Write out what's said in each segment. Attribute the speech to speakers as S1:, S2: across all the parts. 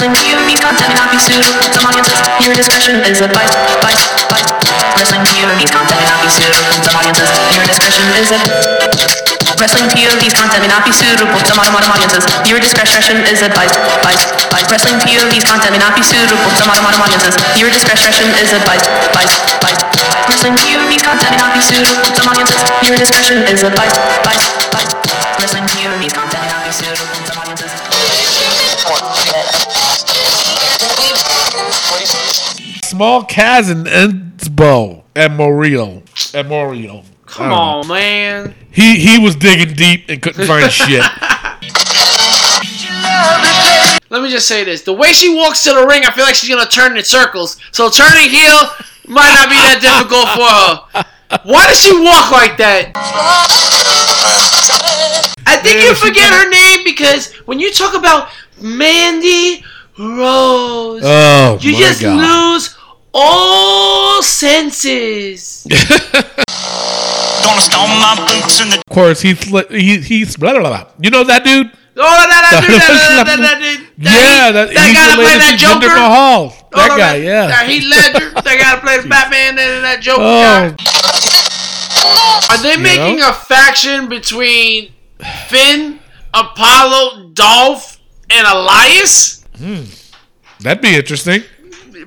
S1: Wrestling POV content may not be suitable to audiences. Your discretion is advised. Advised. Wrestling POV content may not be suitable to audiences. Your discretion is advised. Wrestling POV's content may not be suitable to modern modern audiences. Viewer discretion is advised. Advised. Wrestling POV's content may not be suitable to modern modern audiences. Viewer discretion is advised. Advised. Wrestling POV's content may not be suitable to audiences. Viewer discretion is advised. Advised. Advised. Wrestling POV's content may not be suitable
S2: Small Kaz and Ensbo and Moriel. And Moriel.
S3: Come on, man.
S2: He he was digging deep and couldn't find shit.
S3: Let me just say this: the way she walks to the ring, I feel like she's gonna turn in circles. So turning heel might not be that difficult for her. Why does she walk like that? I think
S2: Yeah,
S3: you forget her name because when you talk about Mandy Rose,
S2: Oh
S3: you
S2: my
S3: just
S2: god.
S3: lose all senses.
S4: Gonna stomp my boots in the
S2: Of course, he's he, he's blah, blah, blah. You know that dude?
S3: Oh, that, that, dude, that, that, that, that, dude,
S2: yeah, that,
S3: that
S2: he's
S3: guy that played
S2: related
S3: that
S2: to Jinder
S3: Joker.
S2: Mahal. Oh, that
S3: Oh,
S2: guy,
S3: that,
S2: yeah.
S3: That Heath Ledger. that guy that played Batman and that Joker
S2: Oh,
S3: guy. Are they making
S2: know?
S3: a faction between Finn, Apollo, Dolph, and Elias?
S2: That'd be interesting,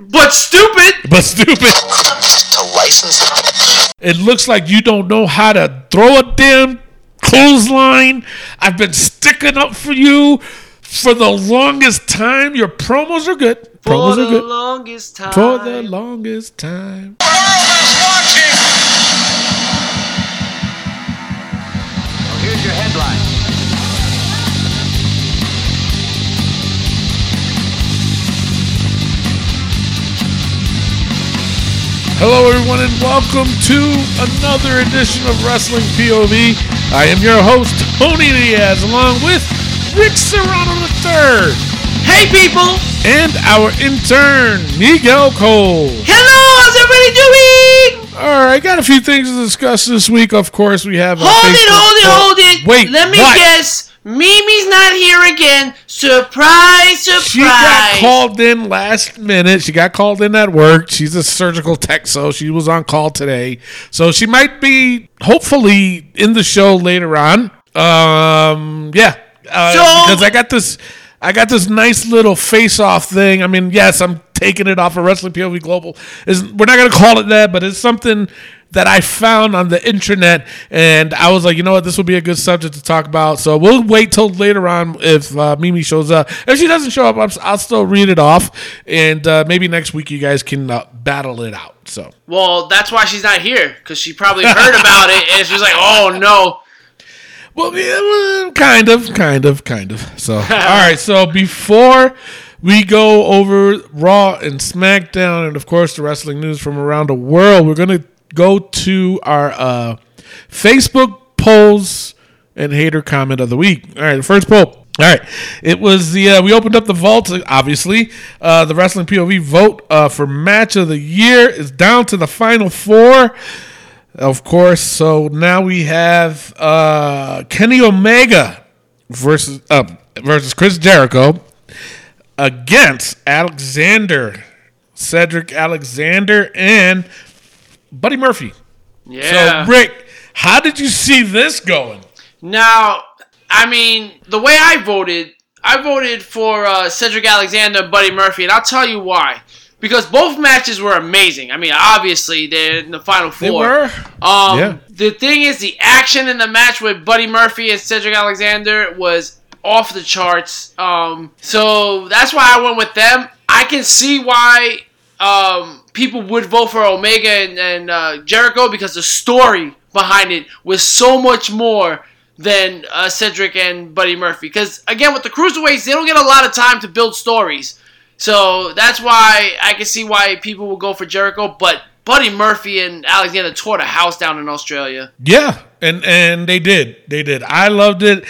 S3: But stupid.
S2: but stupid.
S4: to license
S2: It looks like you don't know how to throw a damn clothesline. I've been sticking up for you for the longest time. Your promos are good.
S3: For
S2: Promos
S3: the
S2: are good.
S3: For the longest time.
S2: For the longest time.
S5: Here's your headline.
S2: Hello, everyone, and welcome to another edition of Wrestling POV. I am your host, Tony Diaz, along with Rick Serrano III
S3: Hey, people.
S2: and our intern, Miguel Cole.
S3: Hello. How's everybody doing?
S2: All right, I got a few things to discuss this week. Of course, we have.
S3: Hold it,
S2: Facebook
S3: hold it, hold it.
S2: Wait,
S3: Let me
S2: what?
S3: guess. Mimi's not here again. Surprise, surprise.
S2: She got called in last minute. She got called in at work. She's a surgical tech, so she was on call today. So she might be, hopefully, in the show later on. Um, yeah, uh,
S3: So-
S2: because I got this, I got this nice little face-off thing. I mean, yes, I'm taking it off of Wrestling POV Global. Is we're not gonna call it that, but it's something that I found on the internet, and I was like, you know what, this would be a good subject to talk about. So we'll wait till later on if uh, Mimi shows up. If she doesn't show up, I'm, I'll still read it off, and uh, maybe next week you guys can uh, battle it out. So
S3: Well, that's why she's not here because she probably heard about it and she's like, "Oh no."
S2: Well, yeah, well, kind of, kind of, kind of. So, all right. So before we go over Raw and SmackDown, and of course the wrestling news from around the world, we're gonna go to our uh, Facebook polls and hater comment of the week. All right, the first poll. All right, it was the uh, we opened up the vault. Obviously, uh, the wrestling POV vote uh, for match of the year is down to the final four. Of course. So now we have uh, Kenny Omega versus uh, versus Chris Jericho against Alexander, Cedric Alexander, and Buddy Murphy.
S3: Yeah.
S2: So Rick, how did you see this going?
S3: Now, I mean, the way I voted, I voted for uh, Cedric Alexander and Buddy Murphy, and I'll tell you why. Because both matches were amazing. I mean, obviously they're in the final four.
S2: They were.
S3: Um,
S2: Yeah.
S3: The thing is, the action in the match with Buddy Murphy and Cedric Alexander was off the charts. Um, so that's why I went with them. I can see why um, people would vote for Omega and, and uh, Jericho because the story behind it was so much more than uh, Cedric and Buddy Murphy. Because again, with the cruiserweights, they don't get a lot of time to build stories. So that's why I can see why people will go for Jericho. But Buddy Murphy and Alexander tore the house down in Australia.
S2: Yeah, and and they did. They did. I loved it.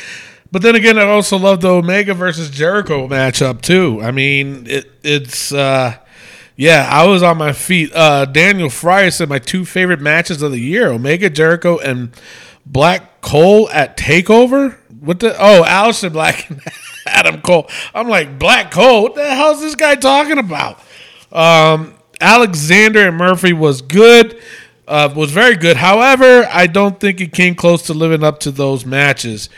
S2: But then again, I also loved the Omega versus Jericho matchup too. I mean, it, it's uh yeah, I was on my feet. Uh Daniel Fryer said my two favorite matches of the year: Omega Jericho and Black Cole at Takeover. What the? Oh, Aleister Black. and Adam Cole. I'm like, Black Cole? What the hell is this guy talking about? Um, Alexander and Murphy was good, uh, was very good. However, I don't think it came close to living up to those matches.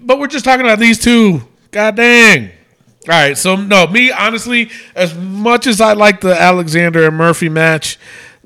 S2: But we're just talking about these two. God dang. All right, so no, me honestly, as much as I like the Alexander and Murphy match,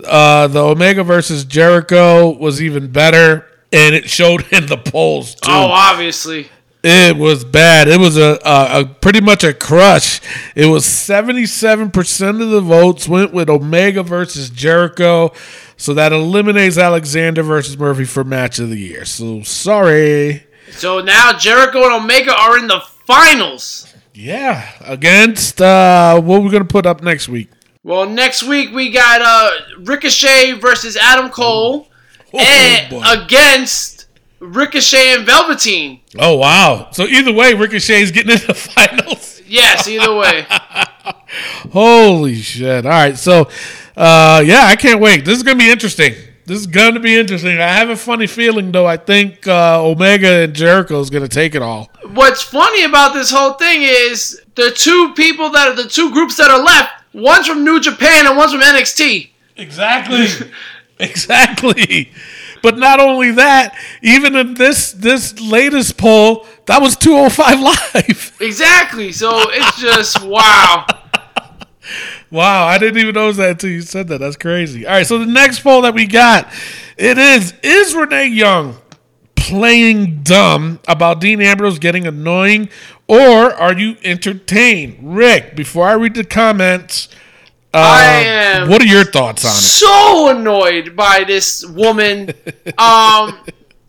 S2: uh, the Omega versus Jericho was even better, and it showed in the polls too.
S3: Oh, obviously.
S2: It was bad. It was a, a, a pretty much a crush. It was seventy seven percent of the votes went with Omega versus Jericho, so that eliminates Alexander versus Murphy for match of the year. So sorry.
S3: So now Jericho and Omega are in the finals.
S2: Yeah, against uh, what we're gonna put up next week.
S3: Well, next week we got uh, Ricochet versus Adam Cole,
S2: Oh,
S3: and
S2: boy.
S3: against Ricochet and Velveteen.
S2: Oh wow! So either way, Ricochet's getting in the finals.
S3: Yes, either way.
S2: Holy shit! All right, so uh, yeah, I can't wait. This is gonna be interesting. This is gonna be interesting. I have a funny feeling though. I think uh, Omega and Jericho is gonna take it all.
S3: What's funny about this whole thing is the two people that are the two groups that are left. One's from New Japan and one's from NXT.
S2: Exactly. exactly. But not only that, even in this this latest poll, that was 205 live.
S3: Exactly. So it's just wow.
S2: Wow, I didn't even notice that until you said that. That's crazy. All right, so the next poll that we got, it is is Renee Young playing dumb about Dean Ambrose getting annoying, or are you entertained? Rick, before I read the comments, uh,
S3: I am
S2: what are your thoughts on it?
S3: so annoyed by this woman. Um,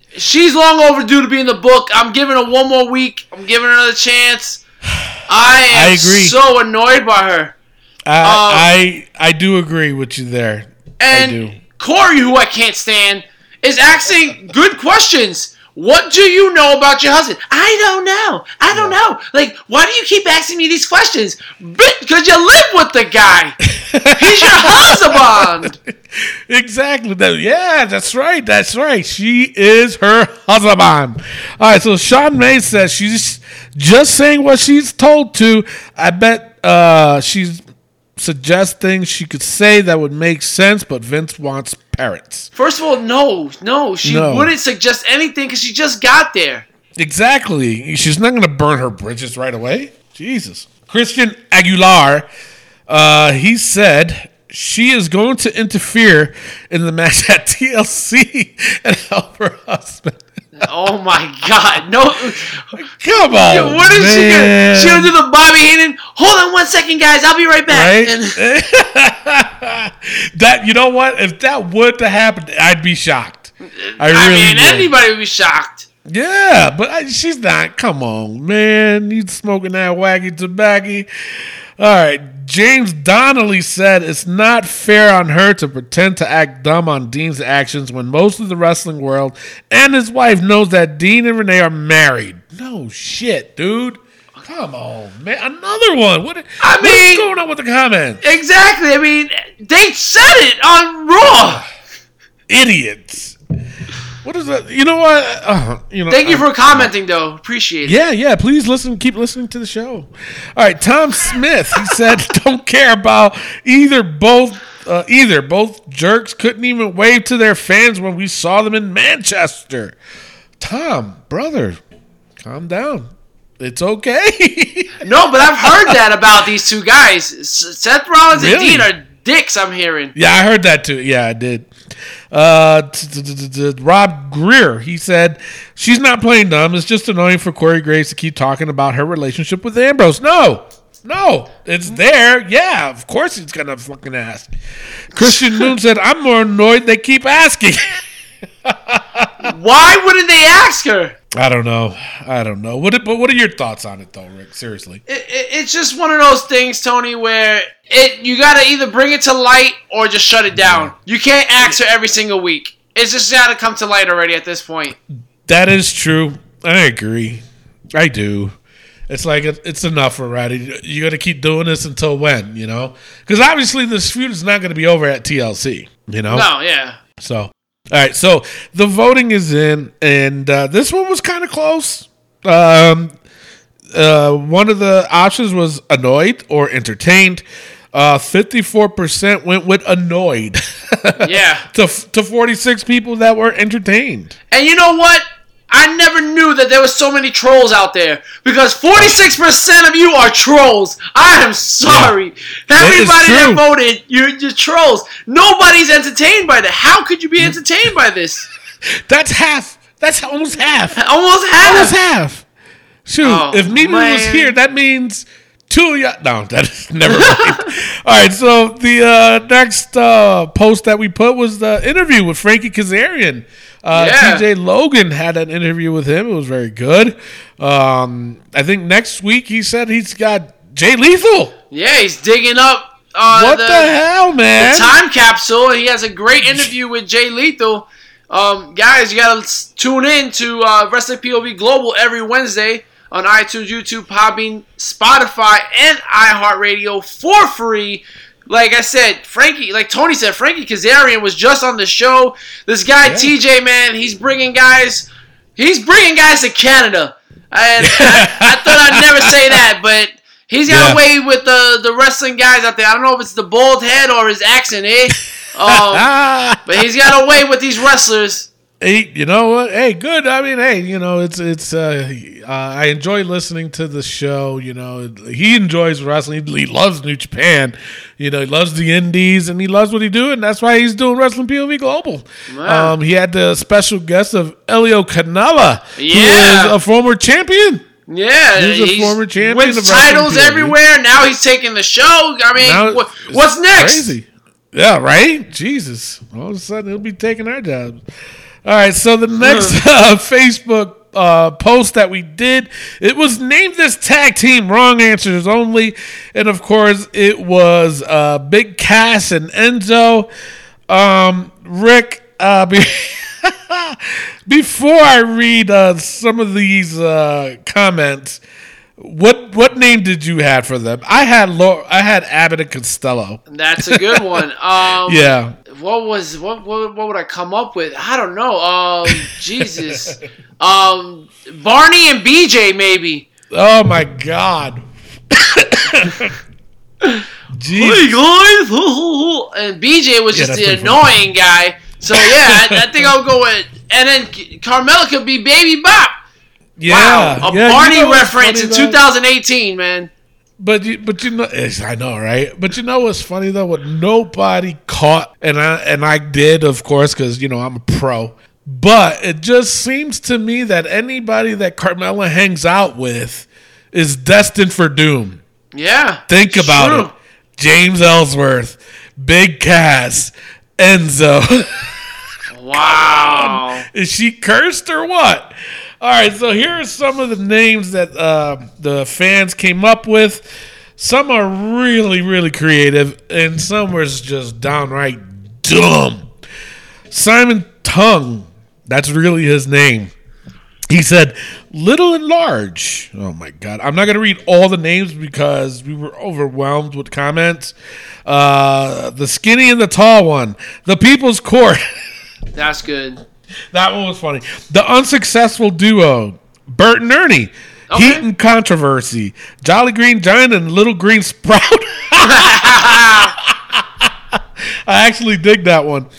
S3: she's long overdue to be in the book. I'm giving her one more week. I'm giving her another chance. I am
S2: I agree.
S3: so annoyed by her.
S2: I I I do agree with you there. I do.
S3: And Corey, who I can't stand, is asking good questions. What do you know about your husband? I don't know. I don't know. Like, why do you keep asking me these questions? Because you live with the guy. He's your husband.
S2: Exactly. That, yeah, that's right. That's right. She is her husband. All right. So Sean May says she's just saying what she's told to. I bet uh, she's suggesting she could say that would make sense, but Vince wants parrots.
S3: First of all, no, no, she
S2: No.
S3: wouldn't suggest anything because she just got there.
S2: Exactly. She's not going to burn her bridges right away. Jesus. Christian Aguilar, uh, he said she is going to interfere in the match at TLC and help her husband.
S3: Oh my God, no!
S2: Come on,
S3: What is she gonna? She gonna do the Bobby Heenan? Hold on one second, guys. I'll be right back.
S2: Right? That you know what? If that would to happen, I'd be shocked. I,
S3: I
S2: really
S3: mean,
S2: would.
S3: anybody would be shocked.
S2: Yeah, but I, she's not. Come on, man. You smoking that wacky tobacco. All right. James Donnelly said it's not fair on her to pretend to act dumb on Dean's actions when most of the wrestling world and his wife knows that Dean and Renee are married. No shit, dude. Come on, man. Another one. What,
S3: I mean-
S2: going on with the comments?
S3: Exactly. I mean, they said it on Raw.
S2: Idiots. What is that? You know what? Uh, you know.
S3: Thank you for commenting, though. Appreciate it.
S2: Yeah, yeah. Please listen. Keep listening to the show. All right, Tom Smith. He said, "Don't care about either. Both, uh, either. Both jerks couldn't even wave to their fans when we saw them in Manchester." Tom, brother, calm down. It's okay.
S3: No, but I've heard that about these two guys. Seth Rollins
S2: Really?
S3: and Dean are dicks. I'm hearing.
S2: yeah, I heard that too. Yeah, I did. Uh, Rob Greer. He said she's not playing dumb. It's just annoying for Corey Graves to keep talking about her relationship with Ambrose. No, no, it's there. Yeah, of course he's gonna fucking ask. Christian Moon said, "I'm more annoyed they keep asking."
S3: Why wouldn't they ask her?
S2: I don't know. I don't know. What? But what are your thoughts on it, though, Rick? Seriously.
S3: It, it, it's just one of those things, Tony, where it you gotta either bring it to light or just shut it down. You can't ask her every single week. It's just gotta come to light already at this point.
S2: That is true. I agree. I do. It's like it- it's enough already. You got to keep doing this until when? You know, because obviously this feud is not going to be over at TLC. You know.
S3: No, yeah.
S2: So, all right. So the voting is in, and uh, this one was kind of close. Um, Uh, one of the options was annoyed or entertained. Uh, 54% went with annoyed.
S3: Yeah.
S2: to, to 46 people that were entertained.
S3: And you know what? I never knew that there were so many trolls out there because 46% of you are trolls. I am sorry. Everybody that voted, you're, you're trolls. Nobody's entertained by that. How could you be entertained by this?
S2: That's half. That's almost half.
S3: Almost half.
S2: Almost half. Shoot,
S3: Oh,
S2: if Mimi was here, that means two of y'all. No, that is never mind. All right, so the uh, next uh, post that we put was the interview with Frankie Kazarian. Uh,
S3: Yeah.
S2: TJ Logan had an interview with him. It was very good. Um, I think next week he said he's got Jay Lethal.
S3: Yeah, he's digging up uh,
S2: what the, hell, man?
S3: The time capsule. He has a great interview with Jay Lethal. Um, guys, you gotta tune in to uh, Wrestling POV Global every Wednesday on iTunes, YouTube, Podbean, Spotify, and iHeartRadio for free. Like I said, Frankie, like Tony said, Frankie Kazarian was just on the show. This guy
S2: Yeah.
S3: TJ, man, he's bringing guys, he's bringing guys to Canada. And I, I thought I'd never say that, but he's got
S2: Yeah.
S3: away with the the wrestling guys out there. I don't know if it's the bald head or his accent, eh? Um, but he's got away with these wrestlers.
S2: Hey, you know what? Hey, good. I mean, hey, you know, it's it's. Uh, uh, I enjoy listening to the show. You know, he enjoys wrestling. He loves New Japan. You know, he loves the Indies, and he loves what he do, and that's why he's doing Wrestling POV Global.
S3: Wow.
S2: Um, he had the special guest of Elio Canella, who
S3: Yeah.
S2: is a former champion.
S3: Yeah,
S2: He's a former champion
S3: Wins titles
S2: POV.
S3: everywhere. Now he's taking the show. I mean,
S2: Now
S3: what, what's next?
S2: Crazy. Yeah, right? Jesus. All of a sudden, he'll be taking our jobs. All right, so the next uh, Facebook uh, post that we did, it was named this tag team wrong answers only. And of course, it was uh, Big Cass and Enzo. Um, Rick, uh, be- before I read uh, some of these uh, comments, what what name did you have for them? I had I had Abbott and Costello.
S3: That's a good one. Um,
S2: Yeah.
S3: What was what, what? What would I come up with? I don't know. Um, Jesus. Um, Barney and BJ maybe.
S2: Oh my God. Jeez.
S3: Hey guys, and BJ was
S2: Yeah,
S3: just the
S2: pretty funny.
S3: annoying guy. So yeah, I, I think I'll go with. And then Carmella could be Baby Bop.
S2: Yeah.
S3: wow, a
S2: yeah, you
S3: Barney
S2: know
S3: reference in
S2: though?
S3: 2018, man.
S2: But you, but you know, I know, right? But you know what's funny though? What nobody caught, and I and I did, of course, because you know I'm a pro. But it just seems to me that anybody that Carmella hangs out with is destined for doom.
S3: Yeah.
S2: Think about
S3: true.
S2: it. James Ellsworth, Big Cass, Enzo.
S3: Wow.
S2: Is she cursed or what? All right, so here are some of the names that uh, the fans came up with. Some are really, really creative, and some was just downright dumb. Simon Tongue, that's really his name. He said, little and large. Oh my God. I'm not going to read all the names because we were overwhelmed with comments. Uh, the skinny and the tall one. The People's Court.
S3: That's good.
S2: That one was funny. The unsuccessful duo, Bert and Ernie.
S3: Okay.
S2: Heat and controversy. Jolly Green Giant and Little Green Sprout. I actually dig that one.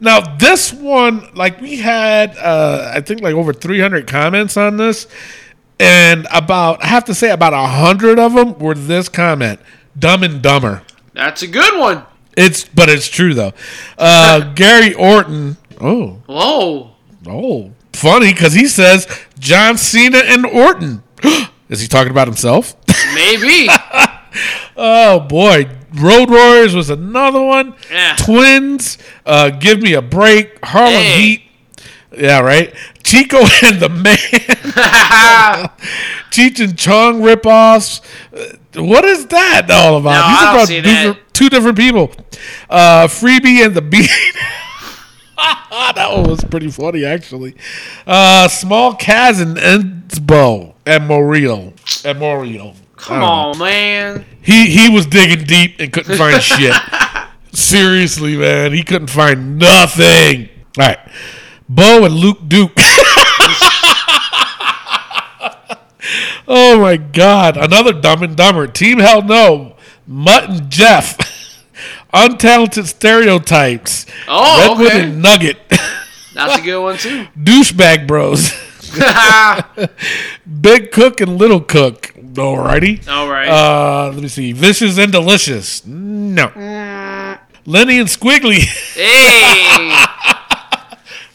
S2: Now this one, like we had, uh, I think like over 300 comments on this, and about I have to say about a hundred of them were this comment: "Dumb and Dumber."
S3: That's a good one.
S2: It's but it's true though. Uh, Gary Orton. Oh,
S3: Whoa.
S2: Oh, funny because he says John Cena and Orton. Is he talking about himself?
S3: Maybe.
S2: oh boy, Road Warriors was another one.
S3: Yeah.
S2: Twins, uh, give me a break. Harlem
S3: Hey.
S2: Heat. Yeah, right. Chico and the Man. Cheech and Chong ripoffs. Uh, what is that all about?
S3: No, I don't
S2: about
S3: that.
S2: two different people. Uh, Freebie and the Beat. that one was pretty funny, actually. Uh, Small Kaz and Ensbo and Moriel. And Moriel.
S3: Come on, man.
S2: He he was digging deep and couldn't find shit. Seriously, man, he couldn't find nothing. All right, Bo and Luke Duke. Oh my God! Another Dumb and Dumber. Team Hell No. Mutt and Jeff. Untalented stereotypes.
S3: Oh,
S2: Redwood
S3: okay.
S2: and Nugget.
S3: That's a good one too.
S2: Douchebag Bros. Big Cook and Little Cook. Alrighty.
S3: All right.
S2: Uh, let me see. Vicious and Delicious. No. Lenny and Squiggly.
S3: hey,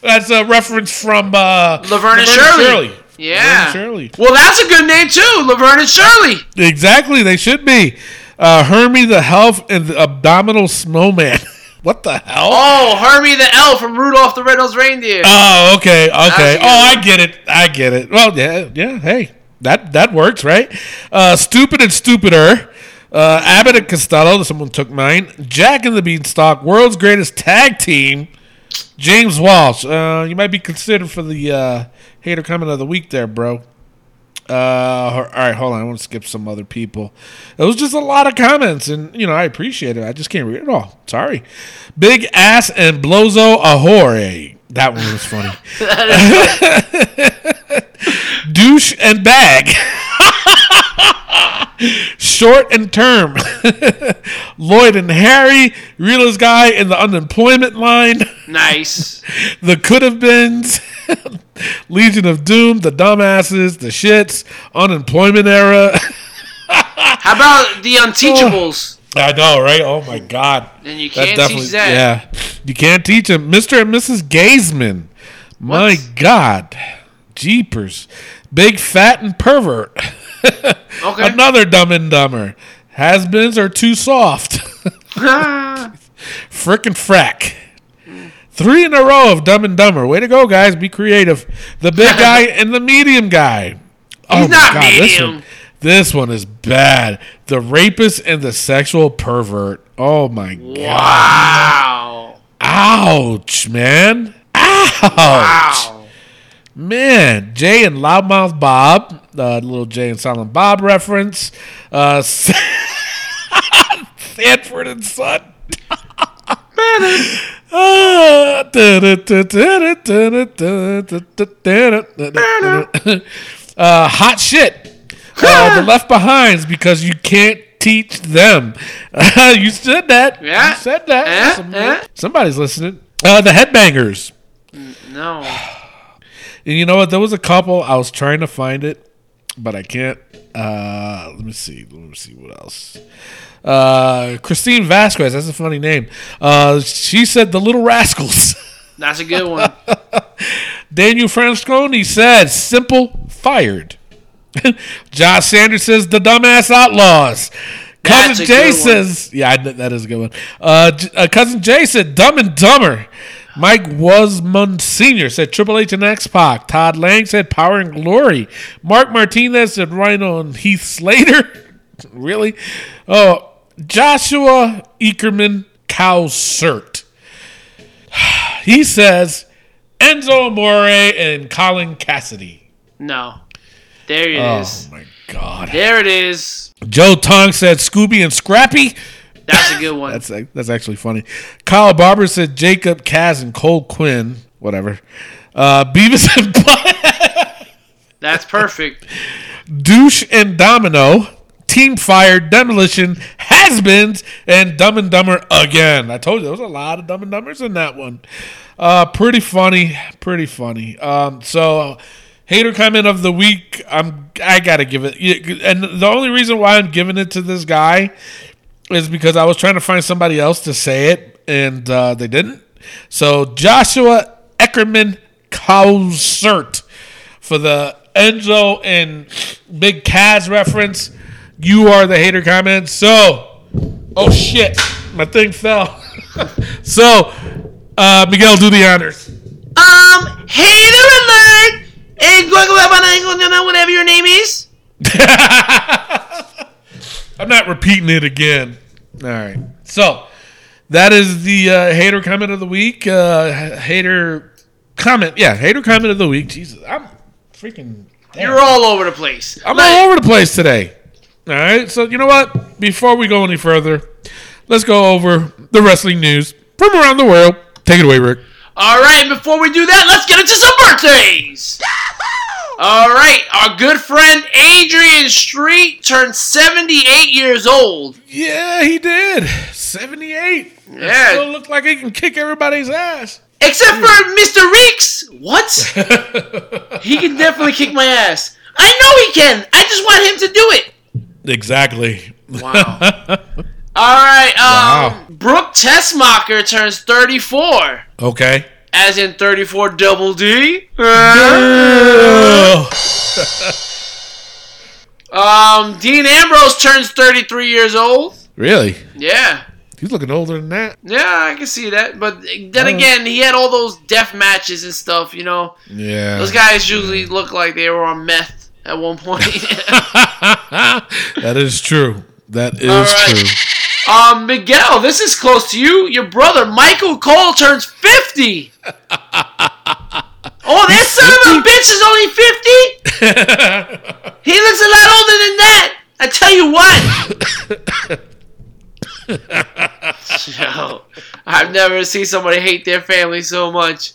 S2: That's a reference from uh,
S3: Laverne and Shirley.
S2: Laverne
S3: yeah.
S2: and Shirley.
S3: Well, that's a good name too, Laverne and Shirley.
S2: Exactly, they should be. Uh, Hermie the Health and the Abdominal Snowman. what the hell?
S3: Oh, Hermie the elf from Rudolph the Red-Nosed Reindeer.
S2: Oh, okay, okay. Oh, I get it. I get it. Well, yeah, yeah. Hey, that that works, right? Uh, stupid and stupider. Uh, Abbott and Costello. Someone took mine. Jack and the Beanstalk. World's greatest tag team. James Walsh. Uh, you might be considered for the uh, hater comment of the week, there, bro. Uh, all right, hold on. I want to skip some other people. It was just a lot of comments, and you know I appreciate it. I just can't read it all. Sorry. Big ass and blozo ahore. That one was funny. Douche and bag. Short and term. Lloyd and Harry, realest guy in the unemployment line.
S3: Nice.
S2: The could have beens, Legion of Doom, the dumbasses, the shits, unemployment era.
S3: How about the Unteachables?
S2: Oh, I know, right? Oh my god.
S3: And you can't teach that.
S2: Yeah, you can't teach them, Mr. and Mrs. Gazeman. My? God, jeepers, big fat and pervert.
S3: Okay.
S2: Another dumb and dumber. Has-beens are too soft. Frickin' frack. Three in a row of Dumb and Dumber. Way to go, guys. Be creative. The big guy and the medium guy. Oh
S3: He's
S2: my This
S3: medium.
S2: one, this one is bad. The rapist and the sexual pervert. Oh my god.
S3: wow.
S2: Ouch, man. Ouch.
S3: Wow.
S2: Man, Jay and Loudmouth Bob, uh, little Jay and Silent Bob reference. Uh, Sanford and Son. Uh, hot shit. Uh, the left behinds because you can't teach them. you said that.
S3: Yeah.
S2: You said that.
S3: Eh,
S2: Some-
S3: eh.
S2: Somebody's listening. Uh, the headbangers.
S3: No.
S2: And you know what? There was a couple. I was trying to find it, but I can't. Uh, let me see. Let me see what else. Uh, Christine Vasquez. That's a funny name. Uh, she said the Little Rascals.
S3: That's a good one.
S2: Daniel Franconi said simple fired. Josh Sanders says the dumbass outlaws. Cousin Jay says, yeah, that is a good one. Uh, uh, Cousin Jay said dumb and dumber. Mike Wasmund Sr. said Triple H and X Pac. Todd Lang said Power and Glory. Mark Martinez said Rhino and Heath Slater. really? Oh, Joshua Ekerman Cowsert. He says Enzo Amore and Colin Cassidy.
S3: No. There it
S2: Oh
S3: is.
S2: my God.
S3: There it is.
S2: Joe Tong said Scooby and Scrappy.
S3: That's a good one.
S2: That's that's actually funny. Kyle Barber said Jacob Kaz and Cole Quinn. Whatever. Uh, Beavis and Butt,
S3: That's perfect.
S2: Douche and Domino. Team Fire, Demolition, Has-Beens, and Dumb and Dumber again. I told you there was a lot of Dumb and Dumbers in that one. Uh, pretty funny, pretty funny. Um, so hater comment of the week. I'm I gotta give it, and the only reason why I'm giving it to this guy is because I was trying to find somebody else to say it, and uh, they didn't. So Joshua Eckerman Cowsert for the Enzo and Big Kaz reference. You are the hater comment. So, oh shit, my thing fell. so, uh, Miguel, do the honors.
S3: Um, hater alert! Hey, whatever your name is.
S2: I'm not repeating it again. All right. So that is the uh, hater comment of the week. Uh, hater comment. Yeah, hater comment of the week. Jesus, I'm freaking. damn.
S3: You're all over the place.
S2: I'm
S3: Let-
S2: all over the place today. All right. So you know what? Before we go any further, let's go over the wrestling news from around the world. Take it away, Rick.
S3: All right, before we do that, let's get into some birthdays. All right, our good friend Adrian Street turned 78 years old.
S2: Yeah, he did. 78.
S3: Yeah.
S2: Still look like he can kick everybody's ass.
S3: Except for Mr. Reeks. What? he can definitely kick my ass. I know he can. I just want him to do it.
S2: Exactly.
S3: Wow. All right, um,
S2: Wow.
S3: Brooke Tessmacher turns 34.
S2: Okay.
S3: As in 34 double D. Um, Dean Ambrose turns 33 years old.
S2: Really?
S3: Yeah.
S2: He's looking older than that.
S3: Yeah, I can see that. But then
S2: Oh.
S3: again, he had all those death matches and stuff, you know.
S2: Yeah.
S3: Those guys usually look like they were on meth at one point.
S2: that is true. That is
S3: right.
S2: true.
S3: Um, Miguel, this is close to you. Your brother, Michael Cole, turns 50. oh, that son of a bitch is only 50? he looks a lot older than that. I tell you what. Yo, I've never seen somebody hate their family so much.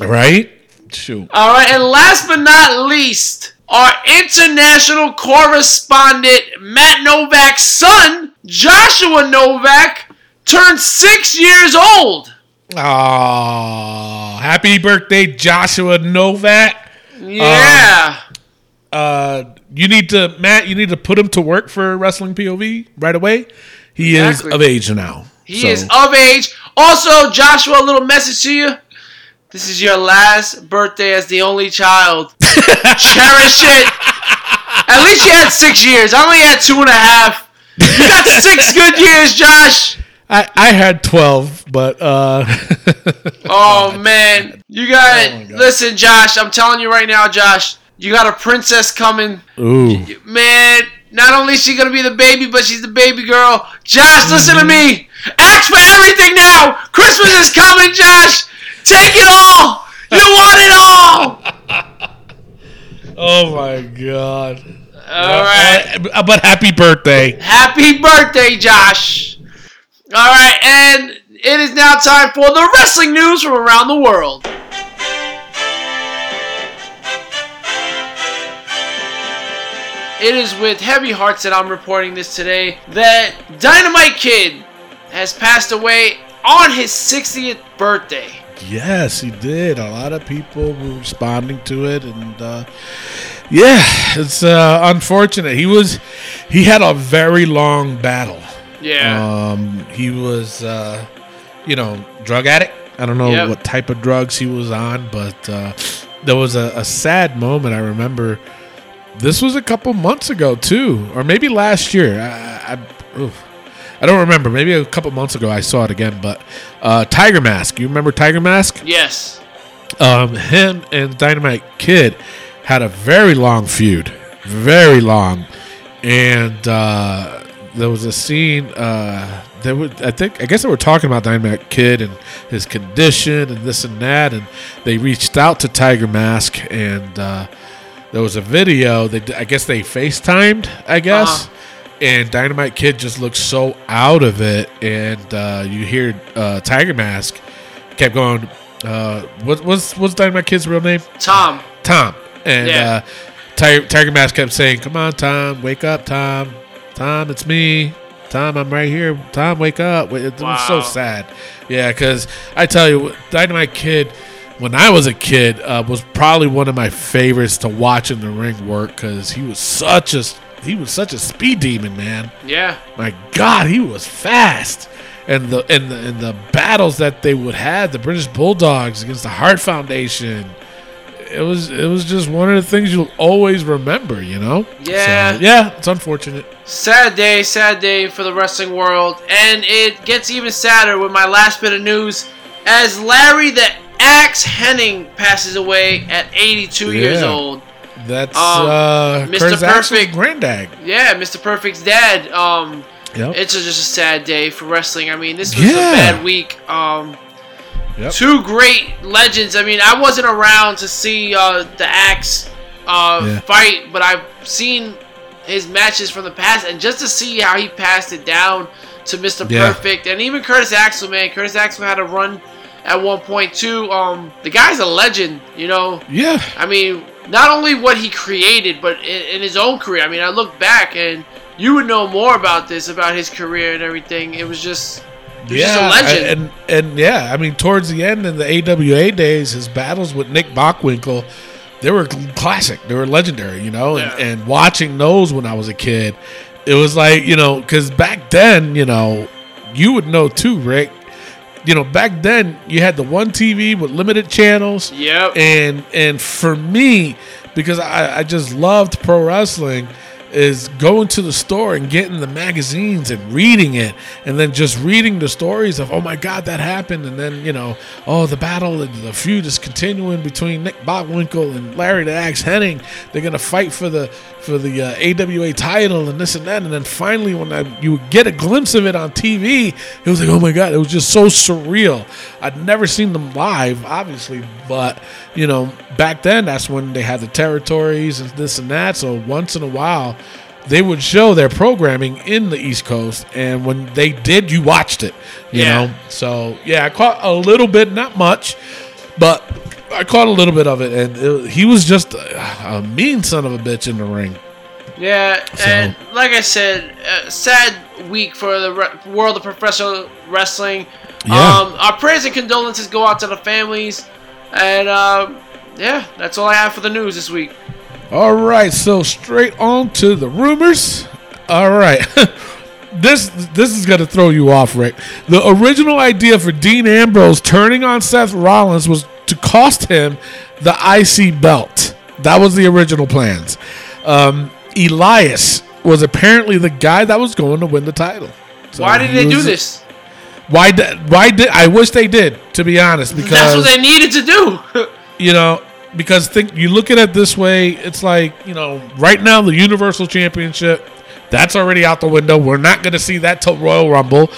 S2: Right? Shoot.
S3: All right, and last but not least, our international correspondent Matt Novak's son, Joshua Novak, turned six years old.
S2: Oh, happy birthday, Joshua Novak.
S3: Yeah.
S2: Uh, you need to, Matt. You need to put him to work for Wrestling POV right away. He
S3: Exactly.
S2: is of age now.
S3: he
S2: So-
S3: is of age. Also, Joshua, a little message to you. This is your last birthday as the only child. Cherish it. At least you had six years. I only had two and a half. You got six good years, Josh.
S2: I, I had twelve, but uh,
S3: Oh man, you got
S2: God.
S3: listen, Josh. I'm telling you right now, Josh. You got a princess coming,
S2: ooh,
S3: man. Not only is she gonna be the baby, but she's the baby girl. Josh, listen to me. Ask for everything now. Christmas is coming, Josh. Take it all. You want it all.
S2: oh my god!
S3: All right.
S2: Uh, but happy birthday!
S3: Happy birthday, Josh. All right, and it is now time for the wrestling news from around the world. It is with heavy hearts that I'm reporting this today that Dynamite Kid has passed away on his 60th birthday.
S2: Yes, he did. A lot of people were responding to it, and uh, yeah, it's uh, unfortunate. He was he had a very long battle.
S3: Yeah.
S2: Um, he was, uh, you know, drug addict. I don't know
S3: Yep.
S2: what type of drugs he was on, but uh, there was a, a sad moment. I remember this was a couple months ago too, or maybe last year. I, I, oof. I don't remember. Maybe a couple months ago I saw it again. But uh, Tiger Mask. You remember Tiger Mask?
S3: yes.
S2: Um, him and Dynamite Kid had a very long feud, very long, and uh, there was a scene. Uh, they would, I think, I guess they were talking about Dynamite Kid and his condition and this and that, and they reached out to Tiger Mask, and uh, there was a video. That I guess they FaceTimed. I guess.
S3: Uh-huh.
S2: And Dynamite Kid just looked so out of it, and uh, you hear uh, Tiger Mask kept going. Uh, what, what's what's Dynamite Kid's real name?
S3: Tom.
S2: Tom. And
S3: Yeah.
S2: uh, Tiger, Tiger Mask kept saying, "Come on, Tom, wake up, Tom. Tom, it's me. Tom, I'm right here. Tom, wake up." It was so sad. Yeah, because I tell you, Dynamite Kid, when I was a kid, uh, was probably one of my favorites to watch in the ring work because he was such a he was such a speed demon, man
S3: Yeah.
S2: my God, he was fast. And the and the and the battles that they would have, the British Bulldogs against the Hart Foundation, it was it was just one of the things you'll always remember, you know.
S3: Yeah.
S2: So, yeah, it's unfortunate.
S3: Sad day, sad day for the wrestling world. And it gets even sadder with my last bit of news as Larry the Axe Hennig passes away at 82 years old.
S2: That's
S3: Um,
S2: uh,
S3: Mr.
S2: Curtis
S3: Perfect.
S2: granddad.
S3: Yeah, Mr. Perfect's dad. Um,
S2: Yep.
S3: it's a, just a sad day for wrestling. I mean, this was
S2: Yeah.
S3: a bad week. Um,
S2: Yep.
S3: two great legends. I mean, I wasn't around to see uh, the Axe uh,
S2: Yeah.
S3: fight, but I've seen his matches from the past, and just to see how he passed it down to Mr.
S2: Yeah.
S3: Perfect, and even Curtis Axel, man. Curtis Axel had a run at one point too. Um, the guy's a legend, you know.
S2: yeah,
S3: I mean, not only what he created, but in, in his own career. I mean, I look back and you would know more about this, about his career and everything. It was just, he was just a legend.
S2: And and yeah, I mean, towards the end in the AWA days, his battles with Nick Bockwinkel, they were classic. They were legendary, you know.
S3: Yeah.
S2: And, and watching those when I was a kid, it was like you know, because back then, you know, you would know too, Rick. You know, back then you had the one TV with limited channels.
S3: Yep.
S2: And and for me, because I, I just loved pro wrestling, is going to the store and getting the magazines and reading it, and then just reading the stories of oh my god that happened, and then you know oh the battle and the feud is continuing between Nick Bockwinkel and Larry the Axe Hennig. They're gonna fight for the for the uh, AWA title and this and that, and then finally when I, you get a glimpse of it on TV, it was like oh my god, it was just so surreal. I'd never seen them live, obviously, but you know back then that's when they had the territories and this and that. So once in a while, they would show their programming in the East Coast, and when they did, you watched it. You
S3: Yeah.
S2: know, so yeah, I caught a little bit, not much, but I caught a little bit of it, and it, he was just a, a mean son of a bitch in the ring.
S3: Yeah, and like I said, uh, sad week for the re- world of professional wrestling.
S2: Yeah.
S3: Um, our prayers and condolences go out to the families, and um, yeah, that's all I have for the news this week.
S2: All right, so straight on to the rumors. All right. this this is going to throw you off, Rick. The original idea for Dean Ambrose turning on Seth Rollins was to cost him the IC belt. That was the original plans. Um, Elias was apparently the guy that was going to win the title. So
S3: Why did
S2: he
S3: they do this?
S2: Why did why did I wish they did, to be honest, because
S3: That's what they needed to do.
S2: you know, because think you look at it this way, it's like you know, right now the Universal Championship, that's already out the window. We're not going to see that till Royal Rumble.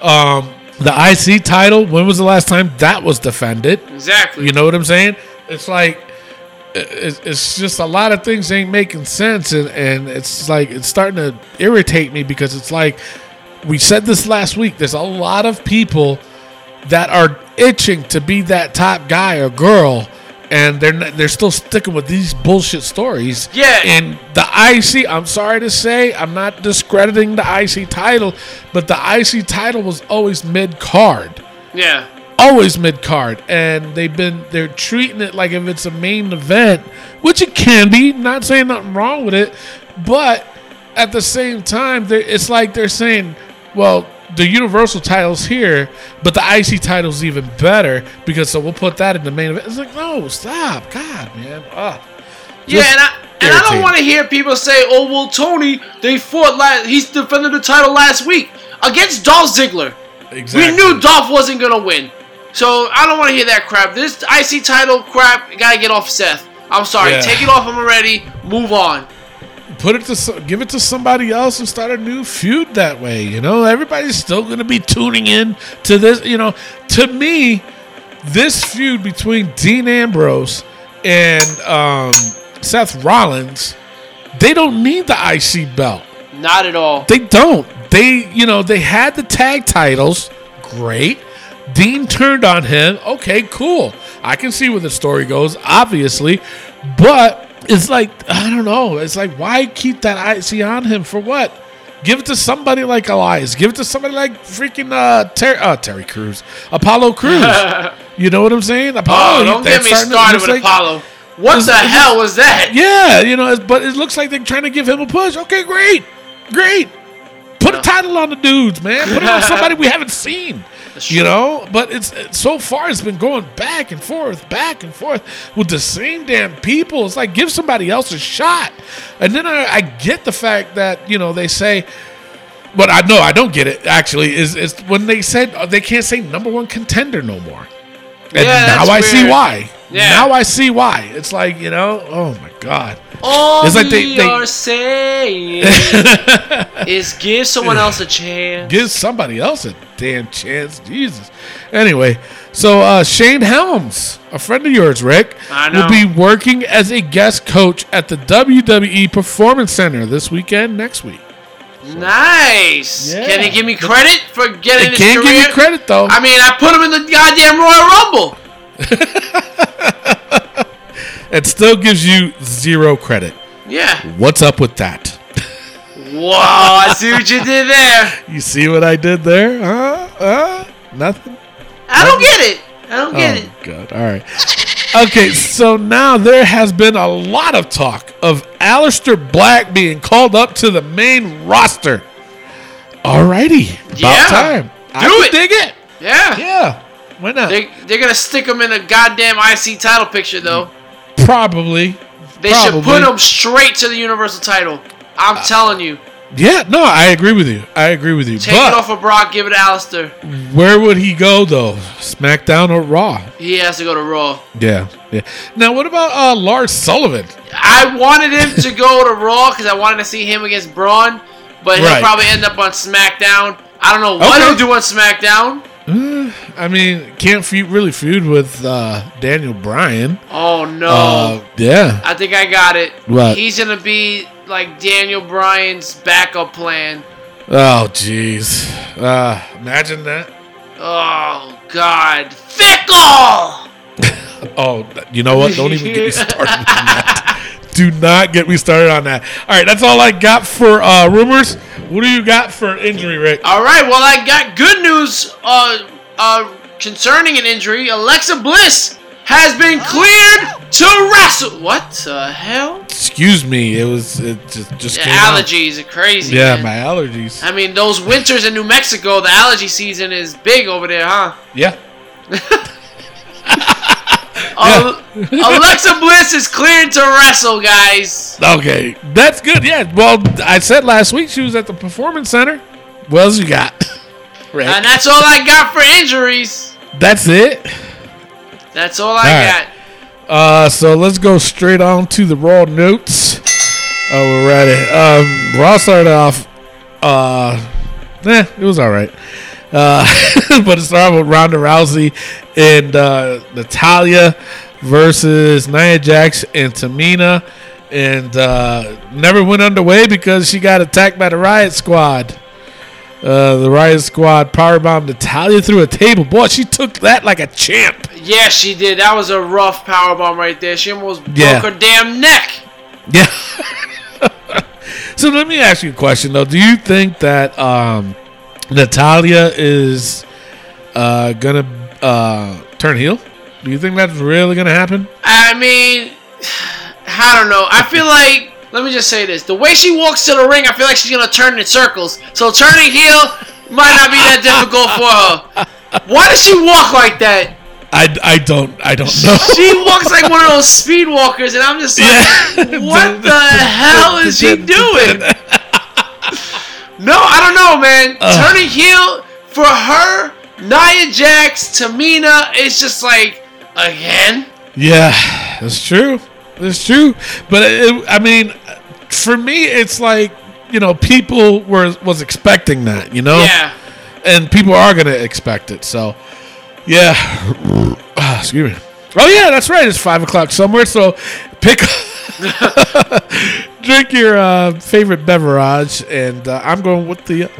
S2: Um, the IC title, when was the last time that was defended?
S3: exactly.
S2: You know what I'm saying? It's like it's just a lot of things ain't making sense, and and it's like it's starting to irritate me because it's like we said this last week. There's a lot of people that are itching to be that top guy or girl, and they're not, they're still sticking with these bullshit stories.
S3: Yeah.
S2: And the IC, I'm sorry to say, I'm not discrediting the IC title, but the IC title was always mid card
S3: yeah.
S2: always mid card, and they've been they're treating it like if it's a main event, which it can be. Not saying nothing wrong with it, but at the same time, it's like they're saying, well. The Universal title's here, but the IC title's even better because so we'll put that in the main event. It's like, no, stop, God, man. Ugh.
S3: Yeah, and I, and I don't want to hear people say, "Oh, well, Tony, they fought last. He's defended the title last week against Dolph Ziggler.
S2: Exactly.
S3: We knew Dolph wasn't gonna win, so I don't want to hear that crap. This IC title crap gotta get off Seth. I'm sorry,
S2: Yeah.
S3: take it off him already. Move on.
S2: Put it to give it to somebody else and start a new feud that way. You know, everybody's still going to be tuning in to this. You know, to me, this feud between Dean Ambrose and um, Seth Rollins, they don't need the IC belt.
S3: Not at all.
S2: They don't. They, you know, they had the tag titles. Great. Dean turned on him. Okay, cool. I can see where the story goes, obviously. But it's like, I don't know. It's like, why keep that IC on him for what? Give it to somebody like Elias. Give it to somebody like freaking uh, Ter- uh Terry Crews, Apollo Crews. you know what I'm saying? Apollo.
S3: Oh, don't get me started with
S2: like-
S3: Apollo. What the hell was that?
S2: yeah, you know, it's- but it looks like they're trying to give him a push. Okay, great, great. Put a title on the dudes, man. Put it on somebody we haven't seen. You know, but it's, so far it's been going back and forth, back and forth with the same damn people. It's like give somebody else a shot. And then I, I get the fact that you know they say, but I know I don't get it. Actually, is is when they said uh, they can't say number one contender no more. And
S3: Yeah,
S2: now I see why.
S3: Yeah.
S2: Now I see why. It's like you know, oh my god.
S3: All
S2: It's like they-
S3: we
S2: they-
S3: are saying is give someone else a chance.
S2: give somebody else a damn chance. Jesus. Anyway, so uh, Shane Helms, a friend of yours, Rick, will be working as a guest coach at the WWE Performance Center this weekend, next week.
S3: Nice.
S2: Yeah.
S3: Can he give me credit for getting
S2: It
S3: his
S2: can't
S3: career?
S2: give you credit though.
S3: I mean, I put him in the goddamn Royal Rumble.
S2: and still gives you zero credit.
S3: Yeah.
S2: What's up with that?
S3: Whoa, I see what you did there.
S2: You see what I did there? Huh? Huh? Nothing?
S3: I don't get it. I don't get
S2: oh,
S3: it.
S2: God. All right. Okay, so now there has been a lot of talk of Aleister Black being called up to the main roster. Alrighty. About
S3: Yeah.
S2: time. I
S3: Do
S2: can
S3: it.
S2: dig it.
S3: Yeah.
S2: Yeah. Why not?
S3: They, they're going to stick him in a goddamn IC title picture, though.
S2: Probably.
S3: They should put him straight to the Universal title. I'm telling you.
S2: Yeah, no, I agree with you. I agree with you.
S3: Take
S2: but
S3: it off of Brock, give it to Aleister.
S2: where would he go though? SmackDown or Raw?
S3: He has to go to Raw.
S2: Yeah, yeah. Now, what about uh, Lars Sullivan?
S3: I wanted him to go to Raw because I wanted to see him against Braun, but he'll probably end up on SmackDown. I don't know what
S2: Okay.
S3: he'll do on SmackDown.
S2: I mean, can't feud, really feud with uh, Daniel Bryan.
S3: Oh no.
S2: Uh, yeah.
S3: I think I got it.
S2: What?
S3: He's gonna be like Daniel Bryan's backup plan.
S2: Oh, jeez. Uh, imagine that.
S3: Oh God, fickle.
S2: Oh, you know what? Don't even get me started on that. Do not get me started on that. All right, that's all I got for uh, rumors. What do you got for injury, Rick?
S3: All right. Well, I got good news. Uh, uh, concerning an injury, Alexa Bliss has been cleared to wrestle. What the hell?
S2: Excuse me. It was it just just came out.
S3: allergies are crazy.
S2: Yeah,
S3: man.
S2: my allergies.
S3: I mean, those winters in New Mexico, the allergy season is big over there, huh?
S2: Yeah.
S3: Al- Alexa Bliss is cleared to wrestle, guys.
S2: Okay, that's good. Yeah. Well, I said last week she was at the performance center. What else you got? Rick?
S3: And that's all I got for injuries.
S2: That's it.
S3: That's all I
S2: All right.
S3: got.
S2: Uh, so let's go straight on to the raw notes. Oh, we're ready. Um, Raw started off. Uh, eh, it was all right. Uh, but it started with Ronda Rousey and uh, Natalya versus Nia Jax and Tamina, and uh, never went underway because she got attacked by the Riot Squad. Uh, the Riot Squad powerbombed Natalya through a table. Boy, she took that like a champ.
S3: Yeah, she did. That was a rough powerbomb right there. She almost
S2: Yeah.
S3: broke her damn neck.
S2: Yeah. so let me ask you a question though. Do you think that um, Natalya is uh, gonna uh, turn heel? Do you think that's really gonna happen?
S3: I mean, I don't know. I feel like let me just say this: the way she walks to the ring, I feel like she's gonna turn in circles. So turning heel might not be that difficult for her. Why does she walk like that?
S2: I, I don't I don't know.
S3: She walks like one of those speed walkers, and I'm just like,
S2: Yeah.
S3: what the hell is she doing? No, I don't know, man. Turning heel for her, Nia Jax, Tamina, it's just like again.
S2: yeah, that's true. That's true. But it, I mean, for me, it's like you know people were was expecting that. You know.
S3: Yeah.
S2: and people are gonna expect it. So, yeah. Ah, excuse me. Oh yeah, that's right. It's five o'clock somewhere. So, pick, drink your uh, favorite beverage, and uh, I'm going with the.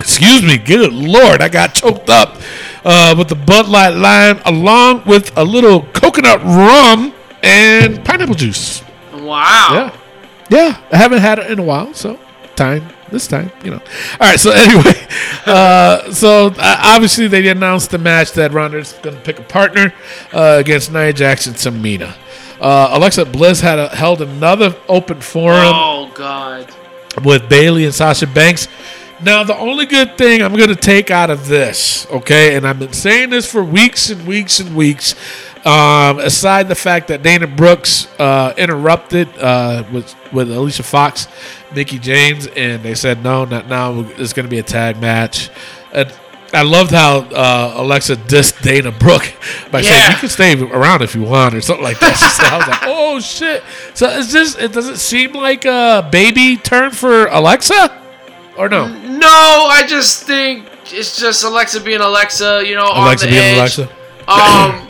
S2: Excuse me. Good lord, I got choked up uh, with the Bud Light Lime, along with a little coconut rum and pineapple juice.
S3: Wow.
S2: Yeah. Yeah, I haven't had it in a while, so time this time, you know. All right, so anyway, uh, so uh, obviously they announced the match that Ronda's going to pick a partner uh, against Nia Jax and, Tamina. Uh, Alexa Bliss had a, held another open forum
S3: Oh God.
S2: with Bayley and Sasha Banks. Now, the only good thing I'm going to take out of this, okay, and I've been saying this for weeks and weeks and weeks, um, aside the fact that Dana Brooks uh, interrupted uh, with with Alicia Fox, Mickie James, and they said no, not now. It's going to be a tag match. And I loved how uh, Alexa dissed Dana Brooke by saying you can stay around if you want or something like that. Said, I was like, oh shit. So is this? It does it seem like a baby turn for Alexa, or no?
S3: No, I just think it's just Alexa being Alexa. You know,
S2: Alexa
S3: on the
S2: being
S3: edge.
S2: Alexa.
S3: Um,